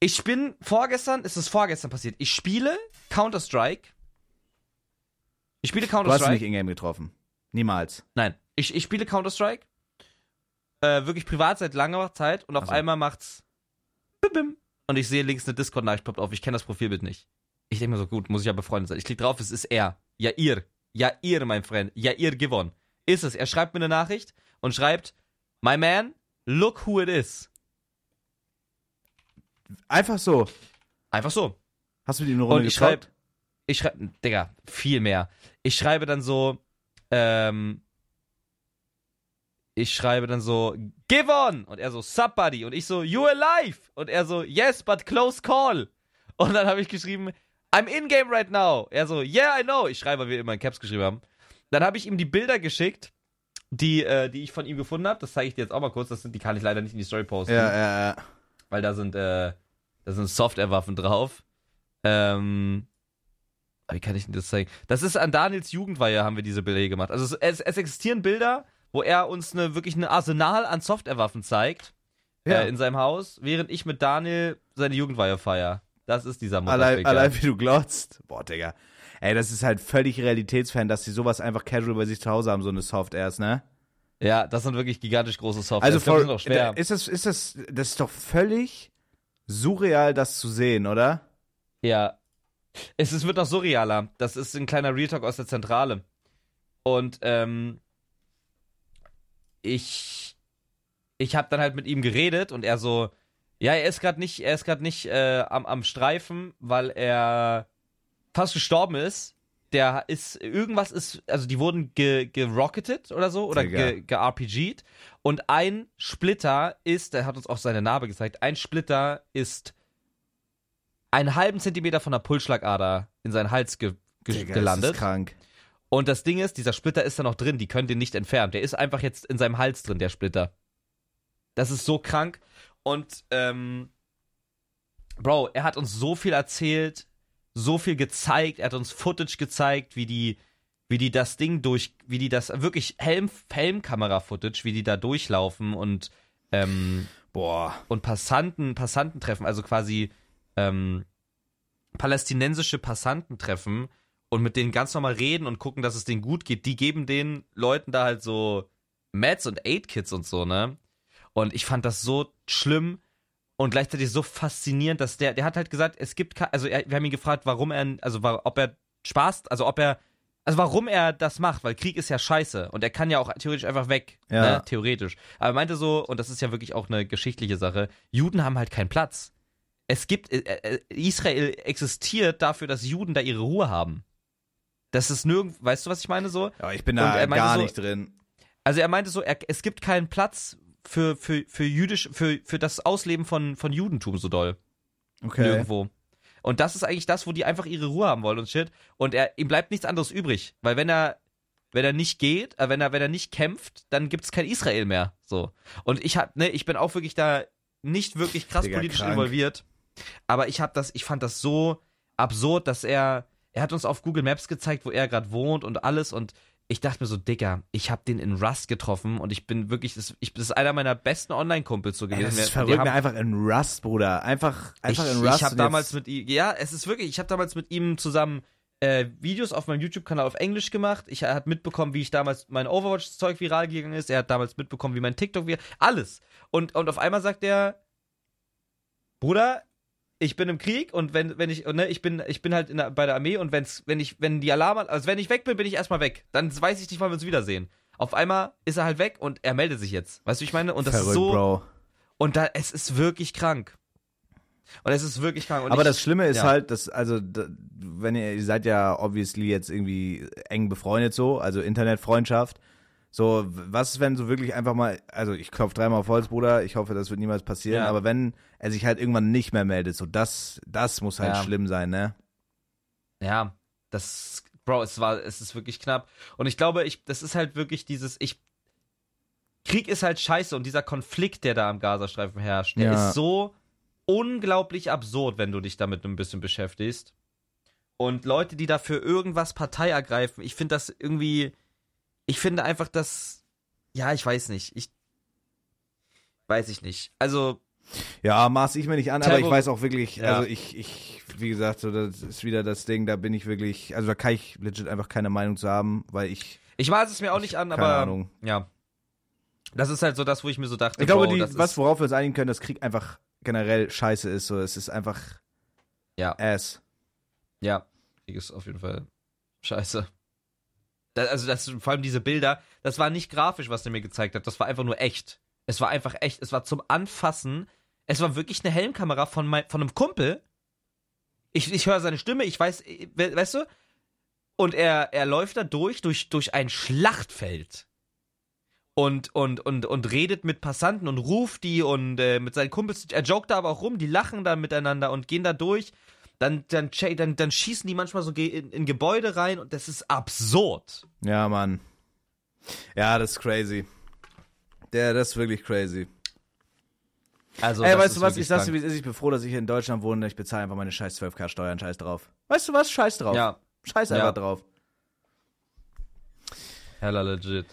Ich bin vorgestern, ist es vorgestern passiert. Ich spiele Counter-Strike. Ich spiele Du hast Counter-Strike. nicht in-game getroffen. Niemals. Nein, ich, ich spiele Counter-Strike. Äh, wirklich privat seit langer Zeit und auf so. einmal macht's bim, bim, und ich sehe links eine Discord-Nachricht poppt auf. Ich kenne das Profilbild nicht. Ich denke mir so, gut, muss ich ja befreundet sein. Ich klicke drauf, es ist er. Ja, ihr. Ja, ihr, mein Freund. Ja, ihr gewonnen. Ist es. Er schreibt mir eine Nachricht und schreibt, My man, look who it is. Einfach so. Einfach so. Hast du die eine Runde Und ich schreibe, ich schreibe, Digga, viel mehr. Ich schreibe dann so, ähm, ich schreibe dann so, give on! Und er so, buddy. Und ich so, you alive! Und er so, yes, but close call. Und dann habe ich geschrieben, I'm in game right now. Er so, yeah, I know. Ich schreibe, weil wir immer in Caps geschrieben haben. Dann habe ich ihm die Bilder geschickt, die, äh, die ich von ihm gefunden habe. Das zeige ich dir jetzt auch mal kurz. Das sind, die kann ich leider nicht in die Story posten Ja, ja, ja. weil da sind, äh, da sind Software-Waffen drauf. Ähm, wie kann ich denn das zeigen? Das ist an Daniels Jugendweihe haben wir diese Bilder hier gemacht. Also es, es, existieren Bilder, wo er uns eine, wirklich ein Arsenal an Software-Waffen zeigt Ja. äh, in seinem Haus, während ich mit Daniel seine Jugendweihe feier. Das ist dieser Allein, Motherficker. allein wie du glotzt. Boah, Digga. Ey, das ist halt völlig realitätsfern, dass die sowas einfach casual bei sich zu Hause haben, so eine Soft-Airs, ne? Ja, das sind wirklich gigantisch große. Also ich glaub, die voll, auch schwer. ist das, ist das, das ist doch völlig surreal, das zu sehen, oder? Ja. Es ist, wird noch surrealer. Das ist ein kleiner Real Talk aus der Zentrale. Und ähm, ich ich habe dann halt mit ihm geredet und er so, ja, er ist gerade nicht, er ist gerade nicht äh, am, am Streifen, weil er fast gestorben ist. Der ist irgendwas ist, also die wurden ge, gerocketet oder so oder ge, ge-RPG'd und ein Splitter ist, er hat uns auch seine Narbe gezeigt, ein Splitter ist einen halben Zentimeter von der Pulsschlagader in seinen Hals ge ge Digga, gelandet. Das ist krank. Und das Ding ist, dieser Splitter ist da noch drin, die können den nicht entfernen. Der ist einfach jetzt in seinem Hals drin, der Splitter. Das ist so krank. Und, ähm, Bro, er hat uns so viel erzählt, so viel gezeigt, er hat uns Footage gezeigt, wie die, wie die das Ding durch, wie die das, wirklich Helm, Helmkamera-Footage, wie die da durchlaufen und, ähm, Boah. und Passanten, Passanten treffen, also quasi ähm, palästinensische Passanten treffen und mit denen ganz normal reden und gucken, dass es denen gut geht. Die geben den Leuten da halt so Meds und Aid-Kits und so, ne? Und ich fand das so schlimm und gleichzeitig so faszinierend, dass der, der hat halt gesagt, es gibt, also er, wir haben ihn gefragt, warum er, also ob er Spaß, also ob er, also warum er das macht, weil Krieg ist ja scheiße und er kann ja auch theoretisch einfach weg, Ja. ne? theoretisch. Aber er meinte so, und das ist ja wirklich auch eine geschichtliche Sache, Juden haben halt keinen Platz. Es gibt, äh, äh, Israel existiert dafür, dass Juden da ihre Ruhe haben. Das ist nirgend, weißt du, was ich meine so? Ja, ich bin da gar so- nicht drin. Also er meinte so, er, es gibt keinen Platz für, für, für jüdisch, für, für das Ausleben von, von Judentum so doll. Okay. Nirgendwo. Und das ist eigentlich das, wo die einfach ihre Ruhe haben wollen und shit. Und er, ihm bleibt nichts anderes übrig. Weil wenn er, wenn er nicht geht, äh, wenn er, wenn er nicht kämpft, dann gibt es kein Israel mehr. So. Und ich hab, ne, ich bin auch wirklich da nicht wirklich krass Digga, politisch krank. involviert. Aber ich hab das, ich fand das so absurd, dass er, er hat uns auf Google Maps gezeigt, wo er gerade wohnt und alles und ich dachte mir so, Digga, ich hab den in Rust getroffen und ich bin wirklich, das, ich, das ist einer meiner besten Online-Kumpels so Ey, gewesen. das ist verrückt, haben- mir einfach in Rust, Bruder. Einfach, einfach ich, in Rust. Ich habe damals mit ihm, ja, es ist wirklich, ich habe damals mit ihm zusammen äh, Videos auf meinem YouTube-Kanal auf Englisch gemacht. Ich, hat mitbekommen, wie ich damals mein Overwatch-Zeug viral gegangen ist. Er hat damals mitbekommen, wie mein TikTok viral, alles. Und, und auf einmal sagt er, Bruder, ich bin im Krieg und wenn, wenn ich, ne, ich bin, ich bin halt der, bei der Armee und wenn's, wenn ich, wenn die Alarm, also wenn ich weg bin, bin ich erstmal weg. Dann weiß ich nicht, wann wir uns wiedersehen. Auf einmal ist er halt weg und er meldet sich jetzt. Weißt du, ich meine? Und das Verrückt, ist so, Bro. und da, es ist wirklich krank. Und es ist wirklich krank. Und Aber ich, das Schlimme ist ja. halt, dass, also, da, wenn ihr, ihr seid ja obviously jetzt irgendwie eng befreundet so, also Internetfreundschaft. So, was ist, wenn so wirklich einfach mal, also ich klopfe dreimal auf Holz, Bruder, ich hoffe, das wird niemals passieren, Ja. aber wenn er sich halt irgendwann nicht mehr meldet, so das, das muss halt Ja. schlimm sein, ne? Ja, das, Bro, es war, es ist wirklich knapp. Und ich glaube, ich, das ist halt wirklich dieses, ich, Krieg ist halt scheiße und dieser Konflikt, der da am Gazastreifen herrscht, der Ja. ist so unglaublich absurd, wenn du dich damit ein bisschen beschäftigst. Und Leute, die dafür irgendwas Partei ergreifen, ich finde das irgendwie, ich finde einfach, dass, ja, ich weiß nicht, ich, weiß ich nicht. Also, Ja, maß ich mir nicht an, aber Terror- ich weiß auch wirklich, Ja. also ich, ich, wie gesagt, so, das ist wieder das Ding, da bin ich wirklich, also da kann ich legit einfach keine Meinung zu haben, weil ich, ich maß es mir auch nicht an, keine aber, Ahnung. ja. Das ist halt so das, wo ich mir so dachte, Ich glaube, Bro, die, was, worauf wir uns einigen können, dass Krieg einfach generell scheiße ist, so, es ist einfach ja, ass. ja, Krieg ist auf jeden Fall scheiße. Da, also, das, vor allem diese Bilder, das war nicht grafisch, was der mir gezeigt hat, das war einfach nur echt. Es war einfach echt, es war zum Anfassen, es war wirklich eine Helmkamera von, mein, von einem Kumpel. Ich, ich höre seine Stimme, ich weiß, äh, we- weißt du? Und er, er läuft da durch, durch, durch ein Schlachtfeld. Und, und, und, und redet mit Passanten und ruft die und äh, mit seinen Kumpels. Er joked da aber auch rum, die lachen dann miteinander und gehen da durch. Dann, dann, dann, dann schießen die manchmal so in, in Gebäude rein und das ist absurd. Ja, Mann. Ja, das ist crazy. Der, das ist wirklich crazy. Also, Ey, weißt du was, ich sag's dir, wie es ist, ich bin froh, dass ich hier in Deutschland wohne, ich bezahle einfach meine scheiß 12k Steuern, scheiß drauf. Weißt du was, scheiß drauf. Ja, Scheiß Ja. einfach drauf. hella legit.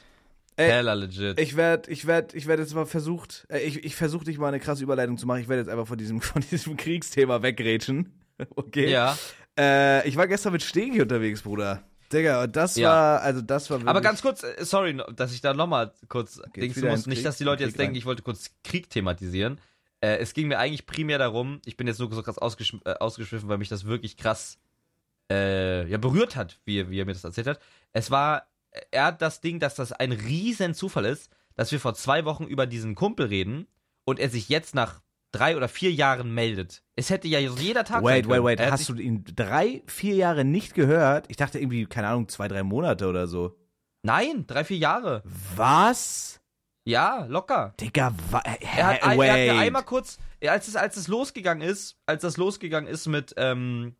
Ey, hella legit. Ich werde, ich werde, ich werde jetzt mal versucht, ich, ich versuche dich mal eine krasse Überleitung zu machen. Ich werde jetzt einfach von diesem, von diesem Kriegsthema wegrätschen. Okay. ja. Äh, ich war gestern mit Stegi unterwegs, Bruder. Digga, und das Ja. war, also das war wirklich. Aber ganz kurz, äh, sorry, dass ich da nochmal kurz Dings wieder muss. ins Nicht, Krieg- dass die Leute jetzt Krieg denken, rein. ich wollte kurz Krieg thematisieren. Äh, es ging mir eigentlich primär darum, ich bin jetzt nur so krass ausgesch äh, ausgeschwiffen, weil mich das wirklich krass äh, ja, berührt hat, wie, wie er mir das erzählt hat. Es war, er hat das Ding, dass das ein riesen Zufall ist, dass wir vor zwei Wochen über diesen Kumpel reden und er sich jetzt nach drei oder vier Jahren meldet. Es hätte ja jeder Tag Wait, wait, wait. Hast du ihn drei, vier Jare nicht gehört? Ich dachte irgendwie, keine Ahnung, zwei, drei Monate oder so. Nein, drei, vier Jahre. Was? Ja, locker. Digga, wa Er hat, ein, wait. er hat mir einmal kurz, als es, als es losgegangen ist, als das losgegangen ist mit, ähm,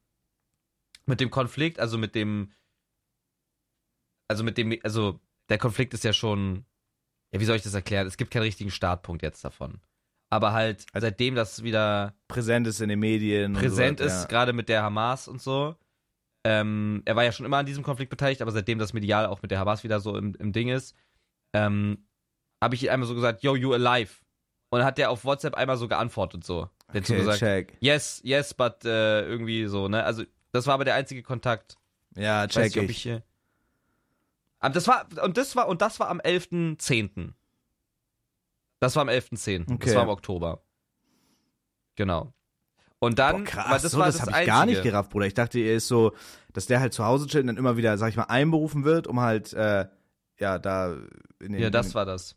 mit dem Konflikt, also mit dem, also mit dem, also der Konflikt ist ja schon, ja, wie soll ich das erklären? Es gibt keinen richtigen Startpunkt jetzt davon. Aber halt, seitdem das wieder präsent ist in den Medien. präsent und so, ist, gerade mit der Hamas und so, ähm, er war ja schon immer an diesem Konflikt beteiligt, aber seitdem das medial auch mit der Hamas wieder so im, im Ding ist, ähm, habe ich einmal so gesagt, yo, you alive. Und hat der auf WhatsApp einmal so geantwortet so. Der hat so Okay, gesagt, check. yes, yes, but äh, irgendwie so, ne? Also, das war aber der einzige Kontakt. Ja, Ich weiß check ob ich. ich hier. Aber das war, und das war, und das war am 11.10. Das war am 11.10. Das Okay. war im Oktober. Genau. Und dann, Boah, krass, das so, war das, das, habe ich gar nicht gerafft, Bruder. Ich dachte, er ist so, dass der halt zu Hause chillt und dann immer wieder, sag ich mal, einberufen wird, um halt, äh, ja, da in den. Ja, das war das.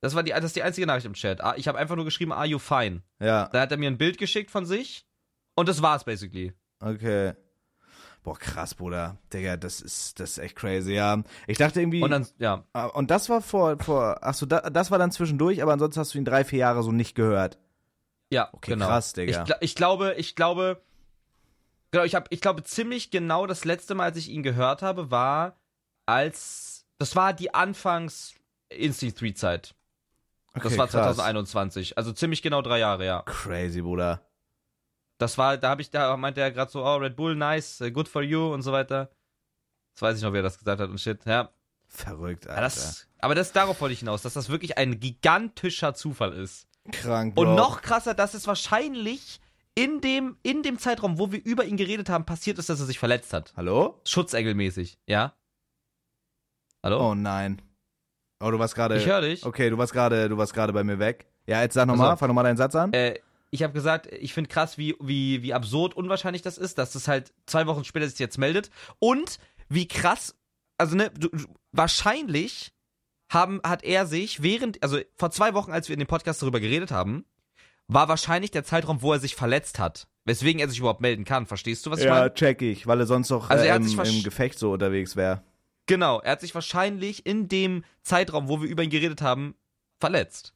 Das war die, das ist die einzige Nachricht im Chat. Ah, Ich habe einfach nur geschrieben, are you fine? Ja, Dann hat er mir ein Bild geschickt von sich und das war's basically. okay. Boah, krass, Bruder. Digga, das ist, das ist echt crazy, ja. Ich dachte irgendwie. Und dann, ja, Ah, Und das war vor, vor, ach so, da, das war dann zwischendurch, aber ansonsten hast du ihn drei, vier Jahre so nicht gehört. ja, Okay, genau. krass, Digga. Ich, ich glaube, ich glaube, genau, ich habe, ich glaube ziemlich genau das letzte Mal, als ich ihn gehört habe, war als, das war die Anfangs Instinct 3 Zeit. Das Okay, war krass. 2021, also ziemlich genau drei Jahre, ja. Crazy, Bruder. Das war, da habe ich, da meinte er gerade so, oh Red Bull, nice, uh, good for you und so weiter. Das weiß ich noch, wer das gesagt hat und shit, ja. Verrückt, Alter. Ja, das, aber das darauf wollte ich hinaus, dass das wirklich ein gigantischer Zufall ist. Krank, Bro. Und noch krasser, dass es wahrscheinlich in dem, in dem Zeitraum, wo wir über ihn geredet haben, passiert ist, dass er sich verletzt hat. Hallo? Schutzengelmäßig, ja? Hallo? Oh nein. Oh, du warst gerade. ich höre dich. Okay, du warst gerade, du warst gerade bei mir weg. Ja, jetzt sag nochmal, Also- fang nochmal deinen Satz an. Äh, ich habe gesagt, ich finde krass, wie, wie, wie absurd unwahrscheinlich das ist, dass es halt zwei Wochen später sich jetzt meldet. Und wie krass, also ne, du, wahrscheinlich haben, hat er sich während, also vor zwei Wochen, als wir in dem Podcast darüber geredet haben, war wahrscheinlich der Zeitraum, wo er sich verletzt hat. Weswegen er sich überhaupt melden kann. Verstehst du, was ich ja, meine? check ich, weil er sonst noch Also äh, er im, versch- im Gefecht so unterwegs wäre. Genau, er hat sich wahrscheinlich in dem Zeitraum, wo wir über ihn geredet haben, verletzt.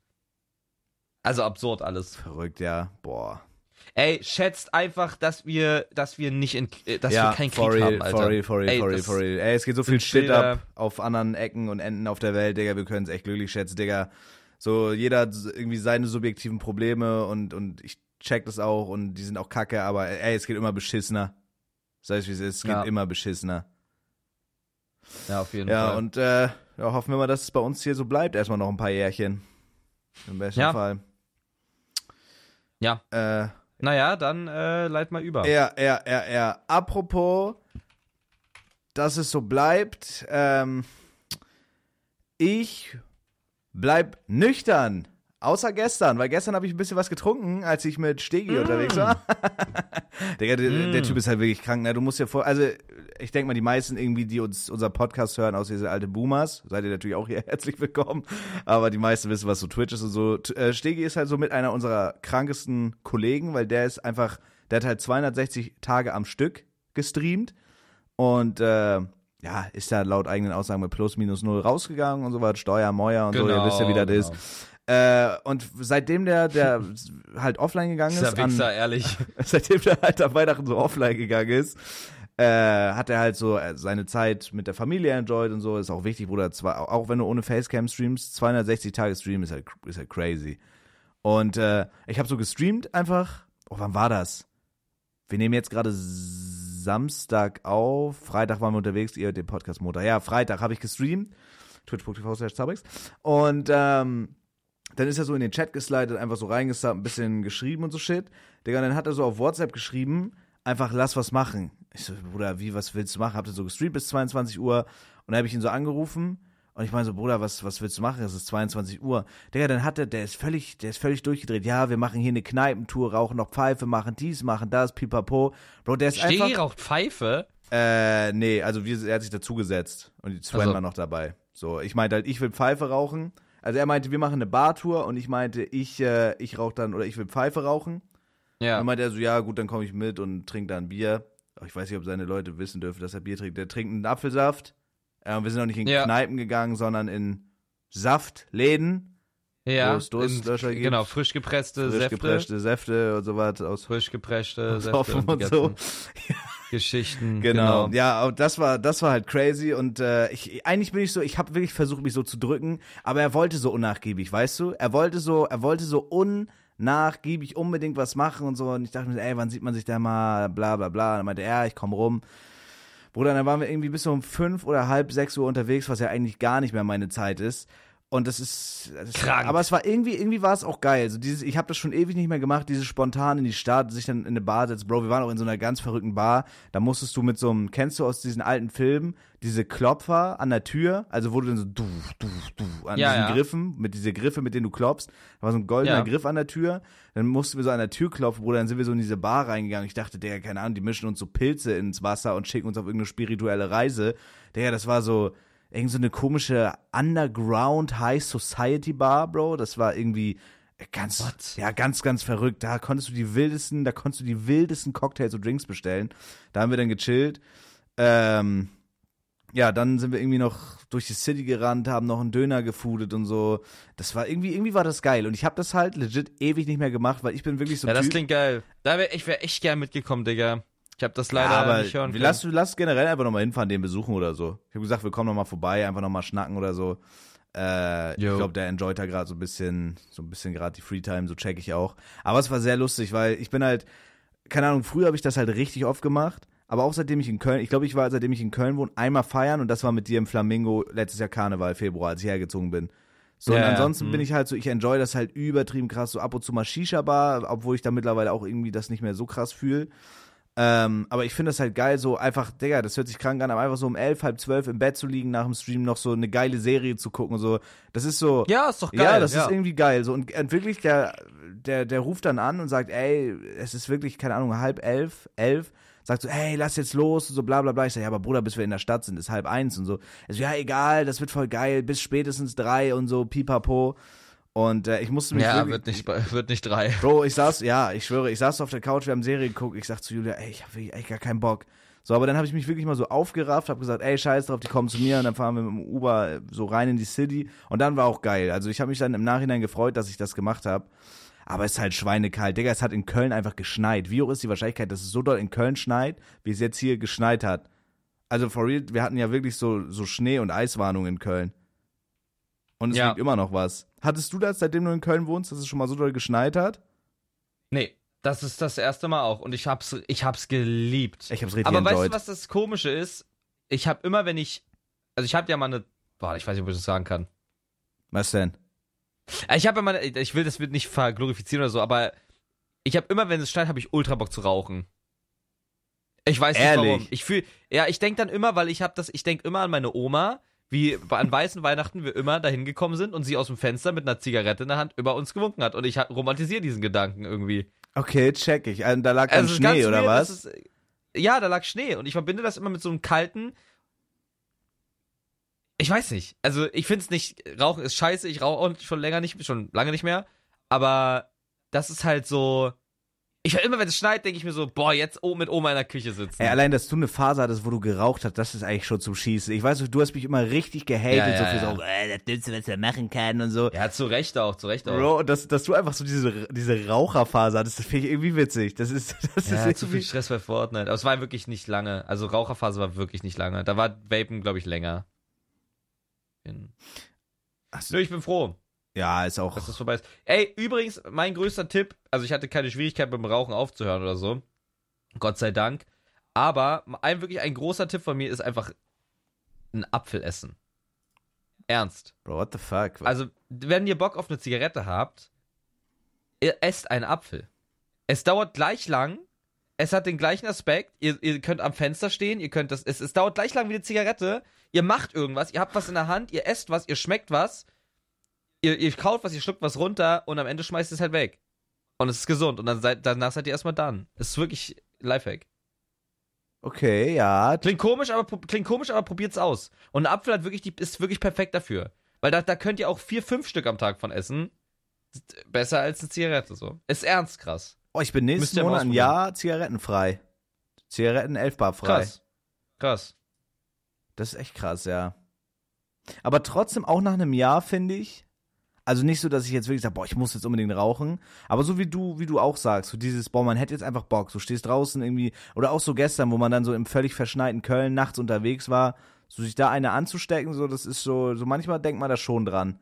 Also absurd alles. Verrückt, ja. Boah. Ey, schätzt einfach, dass wir, dass wir nicht in, äh, dass ja, wir keinen Krieg real, haben, Alter. For real, for real, Ey, for real, for real. Ey, es geht so viel Shit Bilder- ab auf anderen Ecken und Enden auf der Welt, Digga. Wir können es echt glücklich schätzen, Digga. So, jeder hat irgendwie seine subjektiven Probleme und, und ich check das auch und die sind auch kacke, aber ey, es geht immer beschissener. Sei es wie es ist, es gibt Ja. immer beschissener. Ja, auf jeden Ja, Fall. und äh, ja, hoffen wir mal, dass es bei uns hier so bleibt. Erstmal noch ein paar Jährchen. Im besten Ja. Fall. Ja. Äh, Naja, dann äh, leit mal über. Ja, ja, ja, ja. Apropos, dass es so bleibt, ähm, ich bleib nüchtern. Außer gestern, weil gestern habe ich ein bisschen was getrunken, als ich mit Stegi Mm. unterwegs war. Digga, der, der Mm. Typ ist halt wirklich krank, ne? Du musst dir vor, also ich denke mal, die meisten irgendwie, die uns unser Podcast hören, aus diese alte Boomers, seid ihr natürlich auch hier herzlich willkommen. Aber die meisten wissen, was so Twitch ist und so. Äh, Stegi ist halt so mit einer unserer krankesten Kollegen, weil der ist einfach, der hat halt 260 Tage am Stück gestreamt und äh, ja, ist da laut eigenen Aussagen mit plus minus null rausgegangen und so was, Steuer, Meuer und so, ihr wisst ja, wie das genau. ist. Äh, und seitdem der, der halt offline gegangen ist, Dieser an, Wichser, ehrlich. seitdem der halt am Weihnachten so offline gegangen ist, äh, hat er halt so äh, seine Zeit mit der Familie enjoyed und so. Ist auch wichtig, Bruder. Zwar, auch wenn du ohne Facecam streamst, 260 Tage Stream ist halt, ist halt crazy. Und äh, ich habe so gestreamt einfach. Oh, wann war das? Wir nehmen jetzt gerade Samstag auf. Freitag waren wir unterwegs, ihr den Podcast Montag. Ja, Freitag habe ich gestreamt. Twitch.tv slash. Und ähm, dann ist er so in den Chat geslidet, einfach so reingesappt, ein bisschen geschrieben und so shit. Digga, dann hat er so auf WhatsApp geschrieben, einfach lass was machen. Ich so, Bruder, wie, was willst du machen? Habt ihr so gestreamt bis 22 Uhr? Und dann habe ich ihn so angerufen und ich meine so, Bruder, was, was willst du machen? Es ist 22 Uhr. Digga, dann hat er, der ist völlig, der ist völlig durchgedreht. Ja, wir machen hier eine Kneipentour, rauchen noch Pfeife, machen dies, machen das, pipapo. Bro, der ist Stegi einfach... raucht Pfeife. Äh, nee, also wir, er hat sich dazugesetzt und die Sven Also. war noch dabei. So, ich meinte halt, ich will Pfeife rauchen. Also er meinte, wir machen eine Bartour und ich meinte, ich, äh, ich rauche dann oder ich will Pfeife rauchen. Ja. Dann meinte er so, ja gut, dann komme ich mit und trinke dann Bier. Aber ich weiß nicht, ob seine Leute wissen dürfen, dass er Bier trinkt. Der trinkt einen Apfelsaft. Äh, und wir sind auch nicht in Ja. Kneipen gegangen, sondern in Saftläden. Ja. wo es Durstlöscher in-. Genau, frisch gepresste Frisch Säfte. gepresste Säfte und so was aus Frisch gepresste Säfte. Die und so. ganzen Geschichten. Genau. Ja, und das war das war halt crazy und äh, ich eigentlich bin ich so, ich habe wirklich versucht mich so zu drücken, aber er wollte so unnachgiebig, weißt du? Er wollte so, er wollte so unnachgiebig unbedingt was machen und so und ich dachte mir, ey, wann sieht man sich da mal bla bla bla, und dann meinte er, ich komm rum. Bruder, dann waren wir irgendwie bis um fünf oder halb sechs Uhr unterwegs, was ja eigentlich gar nicht mehr meine Zeit ist. Und das ist, das Krank. aber es war irgendwie, irgendwie war es auch geil. Also dieses, ich habe das schon ewig nicht mehr gemacht, dieses spontan in die Stadt, sich dann in eine Bar setzen. Bro, wir waren auch in so einer ganz verrückten Bar. Da musstest du mit so einem, kennst du aus diesen alten Filmen, diese Klopfer an der Tür, also wo du dann so du, du, du an Ja, diesen ja. Griffen, mit diese Griffe, mit denen du klopfst. Da war so ein goldener Ja. Griff an der Tür. Dann mussten wir so an der Tür klopfen, Bruder. Dann sind wir so in diese Bar reingegangen. Ich dachte, der, keine Ahnung, die mischen uns so Pilze ins Wasser und schicken uns auf irgendeine spirituelle Reise. Der, das war so, irgend so eine komische Underground High Society Bar, Bro. Das war irgendwie ganz, What? ja, ganz, ganz verrückt. Da konntest du die wildesten, da konntest du die wildesten Cocktails und Drinks bestellen. Da haben wir dann gechillt. Ähm, ja, dann sind wir irgendwie noch durch die City gerannt, haben noch einen Döner gefoodet und so. Das war irgendwie, irgendwie war das geil. Und ich habe das halt legit ewig nicht mehr gemacht, weil ich bin wirklich so Ja, das Typ, klingt geil. Da wär, ich wäre echt gern mitgekommen, Digga. Ich habe das leider ja, aber nicht hören können. lass, lass generell einfach nochmal hinfahren, den besuchen oder so. Ich habe gesagt, wir kommen nochmal vorbei, einfach nochmal schnacken oder so. Äh, ich glaube, der enjoyt da gerade so ein bisschen, so ein bisschen gerade die Freetime, so check ich auch. Aber es war sehr lustig, weil ich bin halt, keine Ahnung, früher habe ich das halt richtig oft gemacht. Aber auch seitdem ich in Köln, ich glaube, ich war, seitdem ich in Köln wohne, einmal feiern und das war mit dir im Flamingo letztes Jahr Karneval, Februar, als ich hergezogen bin. So, Ja, und ansonsten hm. bin ich halt so, ich enjoy das halt übertrieben krass, so ab und zu mal Shisha-Bar, obwohl ich da mittlerweile auch irgendwie das nicht mehr so krass fühle. Ähm, aber ich finde das halt geil, so einfach, Digga, das hört sich krank an, aber einfach so um elf, halb zwölf im Bett zu liegen, nach dem Stream noch so eine geile Serie zu gucken, so. Das ist so. ja, ist doch geil. Ja, das ist irgendwie geil. So, und, und wirklich, der, der, der ruft dann an und sagt, ey, es ist wirklich, keine Ahnung, halb elf, elf, sagt so, hey, lass jetzt los und so bla bla bla. Ich sag, ja, aber Bruder, bis wir in der Stadt sind, ist halb eins und so. Also, ja, egal, das wird voll geil, bis spätestens drei und so, pipapo. Und äh, ich musste mich Ja, wird nicht, wird nicht drei. Bro, ich saß, ja, ich schwöre, ich saß auf der Couch, wir haben Serie geguckt, ich sag zu Julia, ey, ich hab wirklich echt gar keinen Bock. So, aber dann habe ich mich wirklich mal so aufgerafft, habe gesagt, ey, scheiß drauf, die kommen zu mir und dann fahren wir mit dem Uber äh, so rein in die City und dann war auch geil. Also ich habe mich dann im Nachhinein gefreut, dass ich das gemacht habe. Aber es ist halt schweinekalt. Digga, es hat in Köln einfach geschneit. Wie hoch ist die Wahrscheinlichkeit, dass es so doll in Köln schneit, wie es jetzt hier geschneit hat? Also for real, wir hatten ja wirklich so, so Schnee- und Eiswarnung in Köln. Und es Ja. liegt immer noch was. Hattest du das, seitdem du in Köln wohnst, dass es schon mal so doll geschneit hat? Nee. Das ist das erste Mal auch und ich hab's, ich hab's geliebt. Ich hab's richtig Aber weißt enjoyed. du, was das Komische ist? Ich hab immer, wenn ich, also ich hab ja mal eine, boah, ich weiß nicht, ob ich das sagen kann. Was denn? Ich habe immer, ich will das nicht verglorifizieren oder so, aber ich habe immer, wenn es schneit, habe ich ultra Bock zu rauchen. Ich weiß nicht Ehrlich? warum. Ich fühl, ja, ich denk dann immer, weil ich habe das, ich denk immer an meine Oma, wie an weißen Weihnachten wir immer dahin gekommen sind und sie aus dem Fenster mit einer Zigarette in der Hand über uns gewunken hat und ich romantisiere diesen Gedanken irgendwie. Okay, check ich. Also, da lag dann Also Schnee, oder weird, was? Ist, ja, da lag Schnee und ich verbinde das immer mit so einem kalten. Ich weiß nicht. Also ich finde es nicht. Rauchen ist scheiße. Ich rauche auch schon länger nicht, schon lange nicht mehr. Aber das ist halt so. Ich immer, wenn es schneit, denke ich mir so, boah, jetzt mit Oma in der Küche sitzen. Ey, allein, dass du eine Phase hattest, wo du geraucht hast, das ist eigentlich schon zum Schießen. Ich weiß, du hast mich immer richtig gehatet, Ja, ja, so für ja. so, äh, das Dümmste, was man machen kann und so. ja, zu Recht auch, zu Recht auch. Bro, dass, dass du einfach so diese, diese Raucherphase hattest, das finde ich irgendwie witzig. Das ist, das ja, ist zu viel Stress bei Fortnite. Aber es war wirklich nicht lange. Also Raucherphase war wirklich nicht lange. Da war Vapen, glaube ich, länger. In-. Nö, ich bin froh. Ja, ist auch. dass das vorbei ist. Ey, übrigens, mein größter Tipp, also ich hatte keine Schwierigkeit beim Rauchen aufzuhören oder so. Gott sei Dank. Aber ein wirklich ein großer Tipp von mir ist einfach ein Apfel essen. Ernst. Bro, what the fuck? Also, wenn ihr Bock auf eine Zigarette habt, ihr esst einen Apfel. Es dauert gleich lang. Es hat den gleichen Aspekt. Ihr, ihr könnt am Fenster stehen. Ihr könnt das. Es, es dauert gleich lang wie eine Zigarette. Ihr macht irgendwas. Ihr habt was in der Hand. Ihr esst was. Ihr schmeckt was. Ihr, ihr kaut was. Ihr schluckt was runter. Und am Ende schmeißt es halt weg. Und es ist gesund. Und dann seid, danach seid ihr erstmal dann. Es ist wirklich Lifehack. okay, ja. Klingt komisch, aber klingt komisch, aber probiert's aus. Und ein Apfel hat wirklich die, ist wirklich perfekt dafür. Weil da, da könnt ihr auch vier, fünf Stück am Tag von essen. Besser als eine Zigarette so. Ist ernst krass. Oh, ich bin nächsten Monat ein. Jahr zigarettenfrei. Zigaretten elfbar frei. Krass. Krass. Das ist echt krass, ja. Aber trotzdem auch nach einem Jahr, finde ich. Also nicht so, dass ich jetzt wirklich sage, boah, ich muss jetzt unbedingt rauchen. Aber so wie du, wie du auch sagst, so dieses, boah, man hätte jetzt einfach Bock. Du stehst draußen irgendwie, oder auch so gestern, wo man dann so im völlig verschneiten Köln nachts unterwegs war, so sich da eine anzustecken, so, das ist so, so manchmal denkt man da schon dran.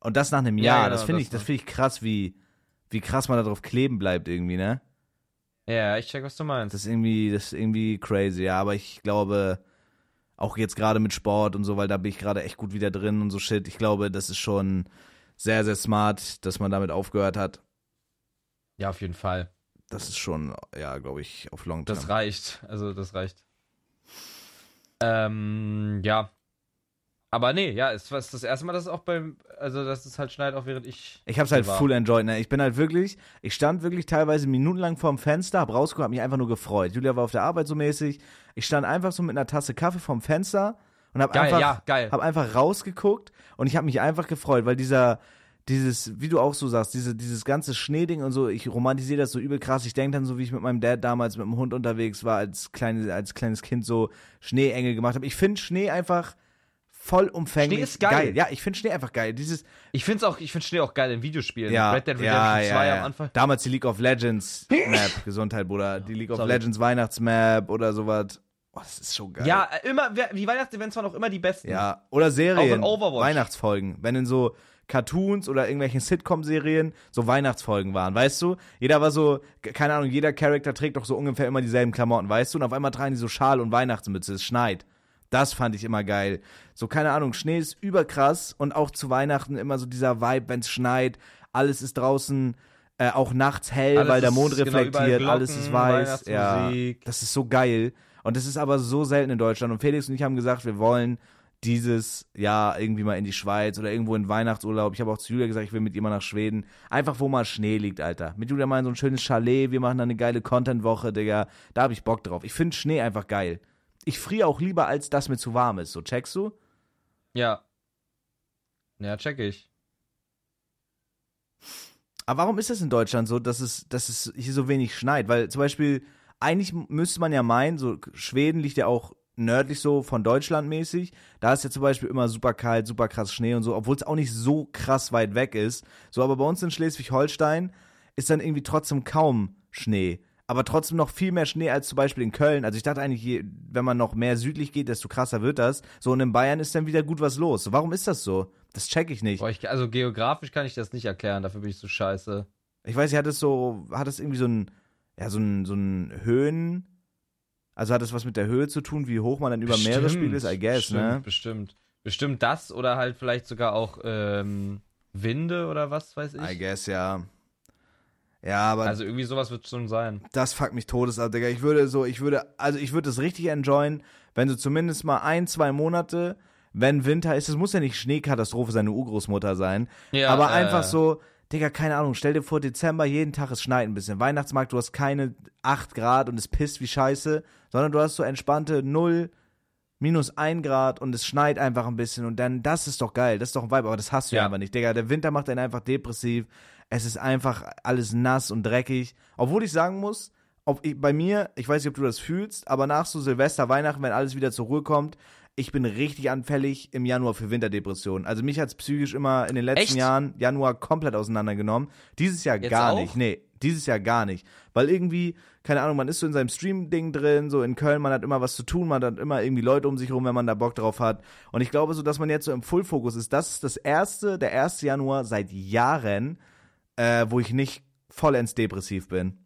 Und das nach einem Ja, Jahr, genau, das finde das ich, das finde ich krass, wie, wie krass man da drauf kleben bleibt irgendwie, ne? Ja, ich check, was du meinst. Das ist irgendwie, das ist irgendwie crazy, ja, aber ich glaube, auch jetzt gerade mit Sport und so, weil da bin ich gerade echt gut wieder drin und so shit. Ich glaube, das ist schon sehr, sehr smart, dass man damit aufgehört hat. ja, auf jeden Fall. Das ist schon, ja, glaube ich, auf Long Term. Das reicht. Also, das reicht. Ähm, ja. Aber nee, ja, es war das erste Mal, dass es auch beim, also, dass es halt schneit, auch während ich. Ich hab's halt war. full enjoyed, ne? Ich bin halt wirklich, ich stand wirklich teilweise minutenlang vorm Fenster, hab rausgeguckt, hab mich einfach nur gefreut. Julia war auf der Arbeit so mäßig. Ich stand einfach so mit einer Tasse Kaffee vorm Fenster und hab Geil, einfach, ja, geil. hab einfach rausgeguckt und ich habe mich einfach gefreut, weil dieser, dieses, wie du auch so sagst, diese, dieses ganze Schneeding und so, ich romantisiere das so übel krass. Ich denke dann so, wie ich mit meinem Dad damals mit dem Hund unterwegs war, als, kleine, als kleines Kind so Schneeengel gemacht habe. Ich finde Schnee einfach vollumfänglich Schnee ist geil. Ja, ich finde Schnee einfach geil. Dieses, Ich find's auch, ich find Schnee auch geil in Videospielen. ja, Red Dead Redemption ja, ja, 2 ja. am Anfang. Damals die League of Legends Map, Gesundheit, Bruder. Die League of Sorry. Legends Weihnachtsmap oder sowas. Oh, das ist schon geil. Ja, immer, die Weihnachtsevents waren auch immer die besten. Ja, oder Auch Serien, in Overwatch. Weihnachtsfolgen. Wenn in so Cartoons oder irgendwelchen Sitcom-Serien so Weihnachtsfolgen waren, weißt du? Jeder war so, ke- keine Ahnung, jeder Charakter trägt doch so ungefähr immer dieselben Klamotten, weißt du? Und auf einmal tragen die so Schal und Weihnachtsmütze, es schneit. Das fand ich immer geil. So, keine Ahnung, Schnee ist überkrass und auch zu Weihnachten immer so dieser Vibe, wenn es schneit, alles ist draußen äh, auch nachts hell, Alles weil der Mond genau, reflektiert, überall alles ist Glocken, weiß. Ja, das ist so geil. Und das ist aber so selten in Deutschland. Und Felix und ich haben gesagt, wir wollen dieses Jahr irgendwie mal in die Schweiz oder irgendwo in Weihnachtsurlaub. Ich habe auch zu Julia gesagt, ich will mit ihr mal nach Schweden. Einfach, wo mal Schnee liegt, Alter. Mit Julia mal in so ein schönes Chalet. Wir machen da eine geile Content-Woche, Digga. Da habe ich Bock drauf. Ich finde Schnee einfach geil. Ich friere auch lieber, als dass mir zu warm ist. So, checkst du? Ja. Ja, check ich. Aber warum ist das in Deutschland so, dass es, dass es hier so wenig schneit? Weil zum Beispiel, eigentlich müsste man ja meinen, so Schweden liegt ja auch nördlich so von Deutschland mäßig. Da ist ja zum Beispiel immer super kalt, super krass Schnee und so, obwohl es auch nicht so krass weit weg ist. So, aber bei uns in Schleswig-Holstein ist dann irgendwie trotzdem kaum Schnee. Aber trotzdem noch viel mehr Schnee als zum Beispiel in Köln. Also ich dachte eigentlich, je, wenn man noch mehr südlich geht, desto krasser wird das. So, und in Bayern ist dann wieder gut was los. Warum ist das so? Das check ich nicht. Boah, ich, also geografisch kann ich das nicht erklären, dafür bin ich so scheiße. Ich weiß, sie hat es so, hat es irgendwie so ein, ja, so ein, so ein Höhen, also hat es was mit der Höhe zu tun, wie hoch man dann über mehrere Spiele ist, I guess, bestimmt, ne? Bestimmt. Bestimmt das oder halt vielleicht sogar auch ähm, Winde oder was weiß ich. I guess, ja. Ja, aber also irgendwie sowas wird schon sein. das fuckt mich todes ab, Digga. Ich würde so, ich würde, also ich würde es richtig enjoyen, wenn du zumindest mal ein, zwei Monate, wenn Winter ist, es muss ja nicht Schneekatastrophe seine Urgroßmutter sein, Ja, aber äh, einfach so, Digga, keine Ahnung, stell dir vor, Dezember, jeden Tag es schneit ein bisschen. Weihnachtsmarkt, du hast keine 8 Grad und es pisst wie scheiße, sondern du hast so entspannte 0, minus 1 Grad und es schneit einfach ein bisschen und dann, das ist doch geil, das ist doch ein Vibe, aber das hast du ja, Ja. einfach nicht, Digga. Der Winter macht einen einfach depressiv, es ist einfach alles nass und dreckig. Obwohl ich sagen muss, ob ich, bei mir, ich weiß nicht, ob du das fühlst, aber nach so Silvester, Weihnachten, wenn alles wieder zur Ruhe kommt, ich bin richtig anfällig im Januar für Winterdepressionen. Also mich hat's psychisch immer in den letzten Echt? Jahren Januar komplett auseinandergenommen. Dieses Jahr Jetzt gar auch? nicht. Nee, dieses Jahr gar nicht. Weil irgendwie, keine Ahnung, man ist so in seinem Stream-Ding drin, so in Köln, man hat immer was zu tun, man hat immer irgendwie Leute um sich rum, wenn man da Bock drauf hat. Und ich glaube so, dass man jetzt so im Full-Fokus ist. Das ist das erste, der erste Januar seit Jahren, äh, wo ich nicht vollends depressiv bin.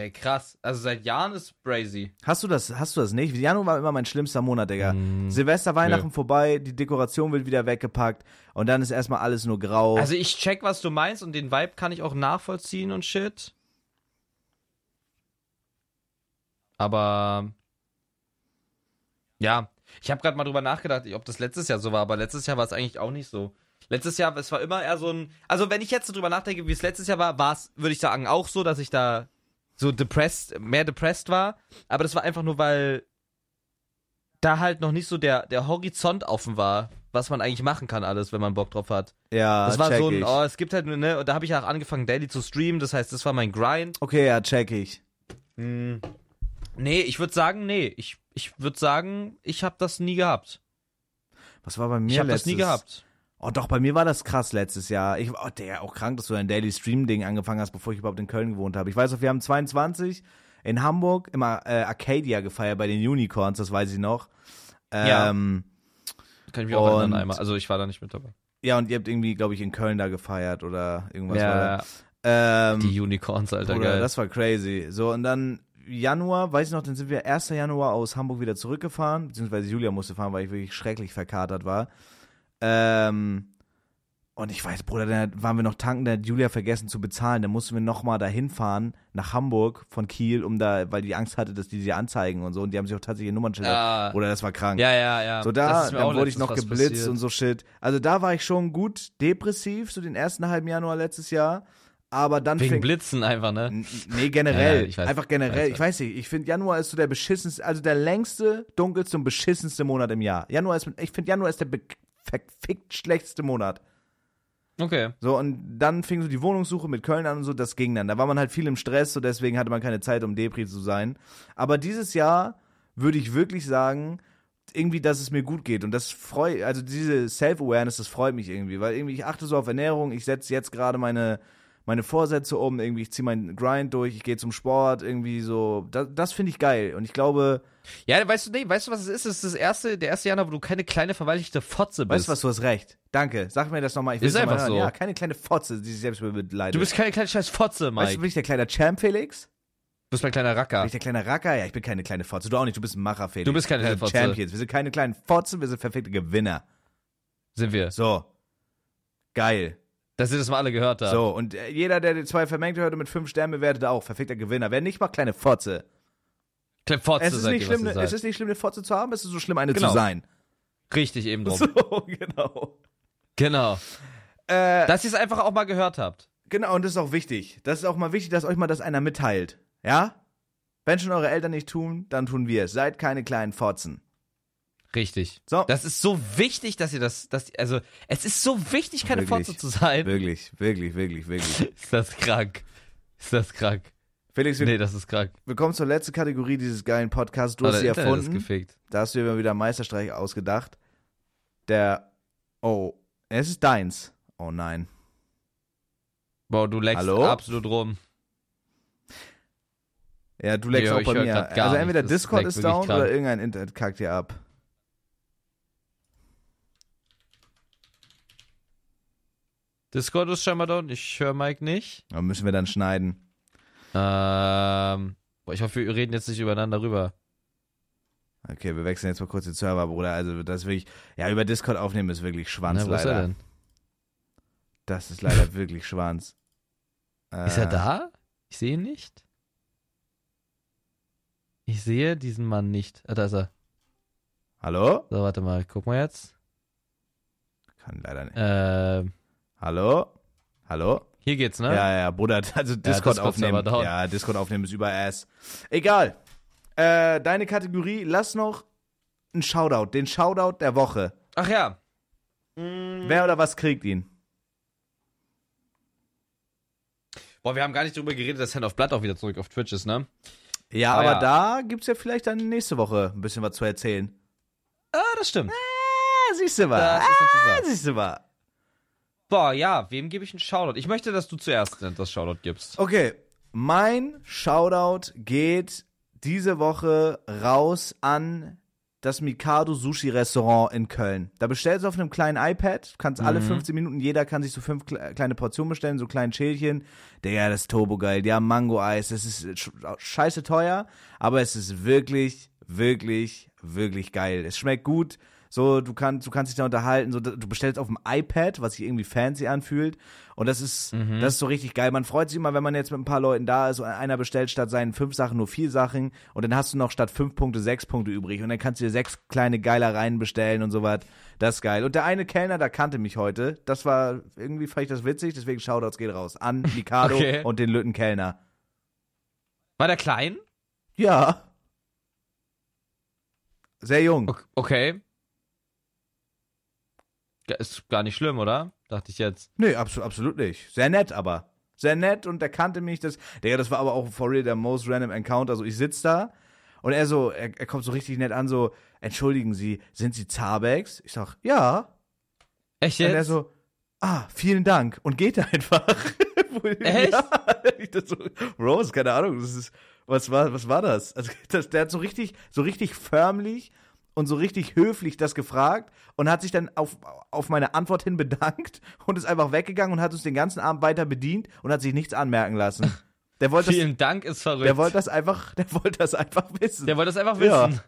Ey, krass. Also seit Jahren ist Brazy. Hast du das, hast du das nicht? Januar war immer mein schlimmster Monat, Digga. Mm, Silvester, Weihnachten nö. vorbei, die Dekoration wird wieder weggepackt und dann ist erstmal alles nur grau. Also ich check, was du meinst und den Vibe kann ich auch nachvollziehen und shit. Aber ja, ich habe gerade mal drüber nachgedacht, ob das letztes Jahr so war, aber letztes Jahr war es eigentlich auch nicht so. Letztes Jahr, es war immer eher so ein, also wenn ich jetzt so drüber nachdenke, wie es letztes Jahr war, war es, würde ich sagen, auch so, dass ich da so depressed, mehr depressed war, aber das war einfach nur, weil da halt noch nicht so der, der Horizont offen war, was man eigentlich machen kann alles, wenn man Bock drauf hat. ja, Das war check so ein, ich. oh, es gibt halt, ne, und da habe ich auch angefangen, Daily zu streamen, das heißt, das war mein Grind. Okay, ja, check ich. Hm. Nee, ich würde sagen, nee, ich, ich würde sagen, ich habe das nie gehabt. Was war bei mir Ich habe das letztes? nie gehabt. Oh, doch, bei mir war das krass letztes Jahr. Ich, oh, der auch krank, dass du ein Daily Stream Ding angefangen hast, bevor ich überhaupt in Köln gewohnt habe. Ich weiß noch, wir haben 22 in Hamburg im äh, Arcadia gefeiert bei den Unicorns, das weiß ich noch. Ja. Ähm, Kann ich mich auch Und- erinnern einmal. Also ich war da nicht mit dabei. ja, und ihr habt irgendwie, glaube ich, in Köln da gefeiert oder irgendwas war Ja. Ähm, die Unicorns, Alter, Bruder, geil. das war crazy. So, und dann Januar, weiß ich noch, dann sind wir 1. Januar aus Hamburg wieder zurückgefahren, beziehungsweise Julia musste fahren, weil ich wirklich schrecklich verkatert war. Ähm, und ich weiß, Bruder, dann waren wir noch tanken, da hat Julia vergessen zu bezahlen. Dann mussten wir nochmal dahin fahren, nach Hamburg von Kiel, um da, weil die Angst hatte, dass die sie anzeigen und so. Und die haben sich auch tatsächlich Nummernschilder. ja, Bruder, das war krank. ja, ja, ja. So da, dann wurde ich noch geblitzt passiert. und so Shit. Also da war ich schon gut depressiv, so den ersten halben Januar letztes Jahr. Aber dann Wegen fing, Blitzen einfach, ne? Nee, generell. Ja, weiß, Einfach generell. weiß, ich weiß nicht. Ich finde, Januar ist so der beschissenste, also der längste, dunkelste und beschissenste Monat im Jahr. Januar ist, ich finde, Januar ist der verfickt schlechteste Monat. Okay. So, und dann fing so die Wohnungssuche mit Köln an und so, das ging dann. Da war man halt viel im Stress, so deswegen hatte man keine Zeit, um Depri zu sein. Aber dieses Jahr würde ich wirklich sagen, irgendwie, dass es mir gut geht. Und das freut, also diese Self-Awareness, das freut mich irgendwie, weil irgendwie ich achte so auf Ernährung, ich setze jetzt gerade meine, meine Vorsätze um, irgendwie, ich ziehe meinen Grind durch, ich gehe zum Sport, irgendwie so. Das, das finde ich geil. Und ich glaube, Ja, weißt du, nee, weißt du, was es ist? Es ist das erste, der erste Januar, wo du keine kleine verweichlichte Fotze bist. weißt du was, du hast recht. Danke. Sag mir das nochmal. Ich will Ist einfach hören. so. Ja, keine kleine Fotze, die sich selbst beleidigt. Du bist keine kleine scheiß Fotze, Mike. weißt du, bin ich der kleine Champ, Felix? Du bist mein kleiner Racker. Bin ich der kleine Racker? Ja, ich bin keine kleine Fotze. Du auch nicht, du bist ein Macher, Felix. Du bist keine wir kleine Fotze. Champions. Wir sind keine kleinen Fotzen, wir sind perfekte Gewinner. Sind wir. So. Geil. Dass ihr das mal alle gehört habt. So, und äh, jeder, der die zwei Vermengte hörte mit fünf Sternen bewertet, auch. Perfekter Gewinner. Wer nicht macht, kleine Fotze. Fotze Es ist, nicht schlimm, ihr es ist nicht schlimm, eine Fotze zu haben, es ist so schlimm, eine Genau. zu sein. Richtig eben drum. So, genau. Genau. Äh, Dass ihr es einfach auch mal gehört habt. genau, und das ist auch wichtig. Das ist auch mal wichtig, dass euch mal das einer mitteilt. Ja? Wenn schon eure Eltern nicht tun, dann tun wir es. Seid keine kleinen Fotzen. Richtig. So. Das ist so wichtig, dass ihr das, dass, also, es ist so wichtig, keine Wirklich. Fotze zu sein. Wirklich, wirklich, wirklich, wirklich. Ist das krank? Ist das krank? Felix, wir, Nee, das ist krank. wir kommen zur letzten Kategorie dieses geilen Podcasts. Du Oh, hast sie Internet ist erfunden. gefickt. Da hast du dir wieder Meisterstreich ausgedacht. Der. Oh, es ist deins. Oh nein. Boah, du leckst Hallo? absolut rum. Ja, du leckst Ja, auch bei mir. Also nicht. entweder Das Discord ist down krank. oder irgendein Internet kackt dir ab. Discord ist scheinbar down. Ich höre Mike nicht. Da müssen wir dann schneiden. Ähm, boah, ich hoffe, wir reden jetzt nicht übereinander rüber. Okay, wir wechseln jetzt mal kurz den Server, Bruder. Also, das ist wirklich. Ja, über Discord aufnehmen ist wirklich Schwanz, Na, wo ist leider. er denn? Das ist leider wirklich Schwanz. Ist er Äh, da? Ich sehe ihn nicht. Ich sehe diesen Mann nicht. Ah, da ist er. Hallo? So, warte mal, guck mal jetzt. Kann leider nicht. Ähm, Hallo? Hallo? Hier geht's, ne? Ja, ja, Bruder, also Discord Discord aufnehmen. Ja, Discord aufnehmen ist über Ass. Egal. Äh, deine Kategorie, lass noch einen Shoutout, den Shoutout der Woche. Ach ja. Mm, Wer oder was kriegt ihn? Boah, wir haben gar nicht drüber geredet, dass Hand of Blood auch wieder zurück auf Twitch ist, ne? Ja, Ah, aber ja. da gibt's ja vielleicht dann nächste Woche ein bisschen was zu erzählen. Ah, das stimmt. Ah, siehst du mal. Das Ah, siehst du mal. Boah, ja, wem gebe ich einen Shoutout? Ich möchte, dass du zuerst das Shoutout gibst. Okay, mein Shoutout geht diese Woche raus an das Mikado Sushi Restaurant in Köln. Da bestellst du auf einem kleinen iPad, kannst alle Mhm. 15 Minuten, jeder kann sich so fünf kle- kleine Portionen bestellen, so kleinen Schälchen. Digga, das ist turbo geil. Die haben Mango-Eis, das ist sch- scheiße teuer, aber es ist wirklich, wirklich, wirklich geil. Es schmeckt gut. So, du kannst, du kannst dich da unterhalten. So, du bestellst auf dem iPad, was sich irgendwie fancy anfühlt. Und das ist, Mhm. das ist so richtig geil. Man freut sich immer, wenn man jetzt mit ein paar Leuten da ist und einer bestellt statt seinen fünf Sachen nur vier Sachen. Und dann hast du noch statt fünf Punkte sechs Punkte übrig. Und dann kannst du dir sechs kleine Geilereien bestellen und so was. Das ist geil. Und der eine Kellner, der kannte mich heute. Das war, irgendwie fand ich das witzig. Deswegen Shoutouts geht raus. An Mikado Okay. und den Lütten Kellner. War der klein? Ja. Sehr jung. Ok- Okay. Ist gar nicht schlimm, oder? Dachte ich jetzt. Nee, absolut, absolut nicht. Sehr nett, aber. Sehr nett und der kannte mich. Das, Digga, das war aber auch for real der most random encounter. Also ich sitz da und er so, er, er kommt so richtig nett an, so, entschuldigen Sie, sind Sie Zabex? Ich sag, ja. Echt Und er jetzt? so, ah, vielen Dank. Und geht einfach. Echt? Ja. Ich so, Rose, keine Ahnung, das ist, was war, was war das? Also, das? Der hat so richtig, so richtig förmlich und so richtig höflich das gefragt und hat sich dann auf, auf meine Antwort hin bedankt und ist einfach weggegangen und hat uns den ganzen Abend weiter bedient und hat sich nichts anmerken lassen. Der wollte das, Vielen Dank, ist verrückt. der wollte das einfach, der wollte das einfach wissen. Der wollte das einfach Ja. wissen.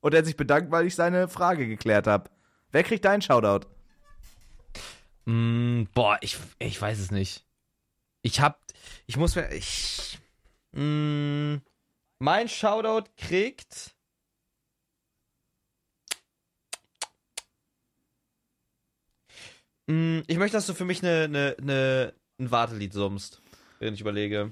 und er hat sich bedankt, weil ich seine Frage geklärt habe. Wer kriegt deinen Shoutout? Mm, boah, ich, ich weiß es nicht. Ich hab, ich muss mir, ich, mm, mein Shoutout kriegt, ich möchte, dass du für mich eine, eine, eine, ein Wartelied summst, während ich überlege.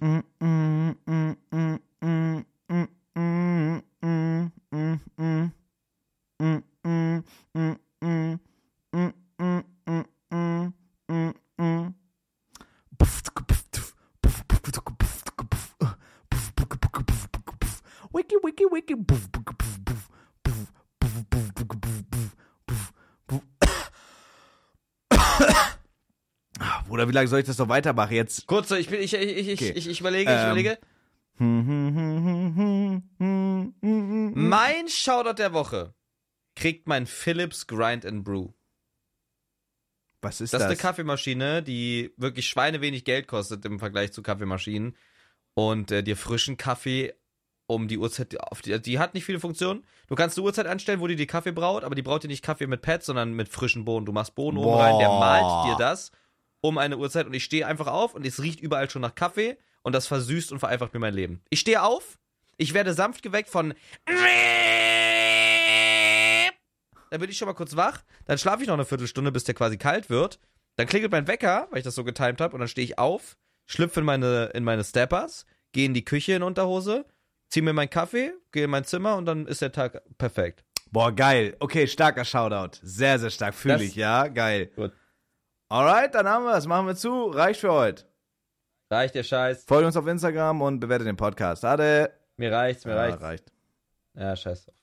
Wiki, wiki, wiki. Bruder, wie lange soll ich das noch weitermachen jetzt? Kurz, ich, bin, ich, ich, ich, Okay. ich, ich überlege, ich Ähm. überlege. Mein Shoutout der Woche kriegt mein Philips Grind and Brew. Was ist Das das? ist eine Kaffeemaschine, die wirklich schweinewenig Geld kostet im Vergleich zu Kaffeemaschinen und äh, dir frischen Kaffee um die Uhrzeit auf die, die hat nicht viele Funktionen. Du kannst eine Uhrzeit anstellen, wo die dir Kaffee braut, aber die braut dir nicht Kaffee mit Pads, sondern mit frischen Bohnen. Du machst Bohnen oben Boah. rein, der malt dir das um eine Uhrzeit und ich stehe einfach auf und es riecht überall schon nach Kaffee und das versüßt und vereinfacht mir mein Leben. Ich stehe auf, ich werde sanft geweckt von dann bin ich schon mal kurz wach, dann schlafe ich noch eine Viertelstunde, bis der quasi kalt wird. Dann klingelt mein Wecker, weil ich das so getimt habe, und dann stehe ich auf, schlüpfe in meine, in meine Steppers, gehe in die Küche in Unterhose, ziehe mir meinen Kaffee, gehe in mein Zimmer und dann ist der Tag perfekt. Boah, geil. Okay, starker Shoutout. Sehr, sehr stark. Fühle ich, ja? Geil. Gut. Alright, dann haben wir es. Machen wir zu. Reicht für heute. Reicht der Scheiß. Folgt uns auf Instagram und bewertet den Podcast. Ade. Mir reicht's, mir Ja, reicht's. reicht. Ja, scheiß drauf.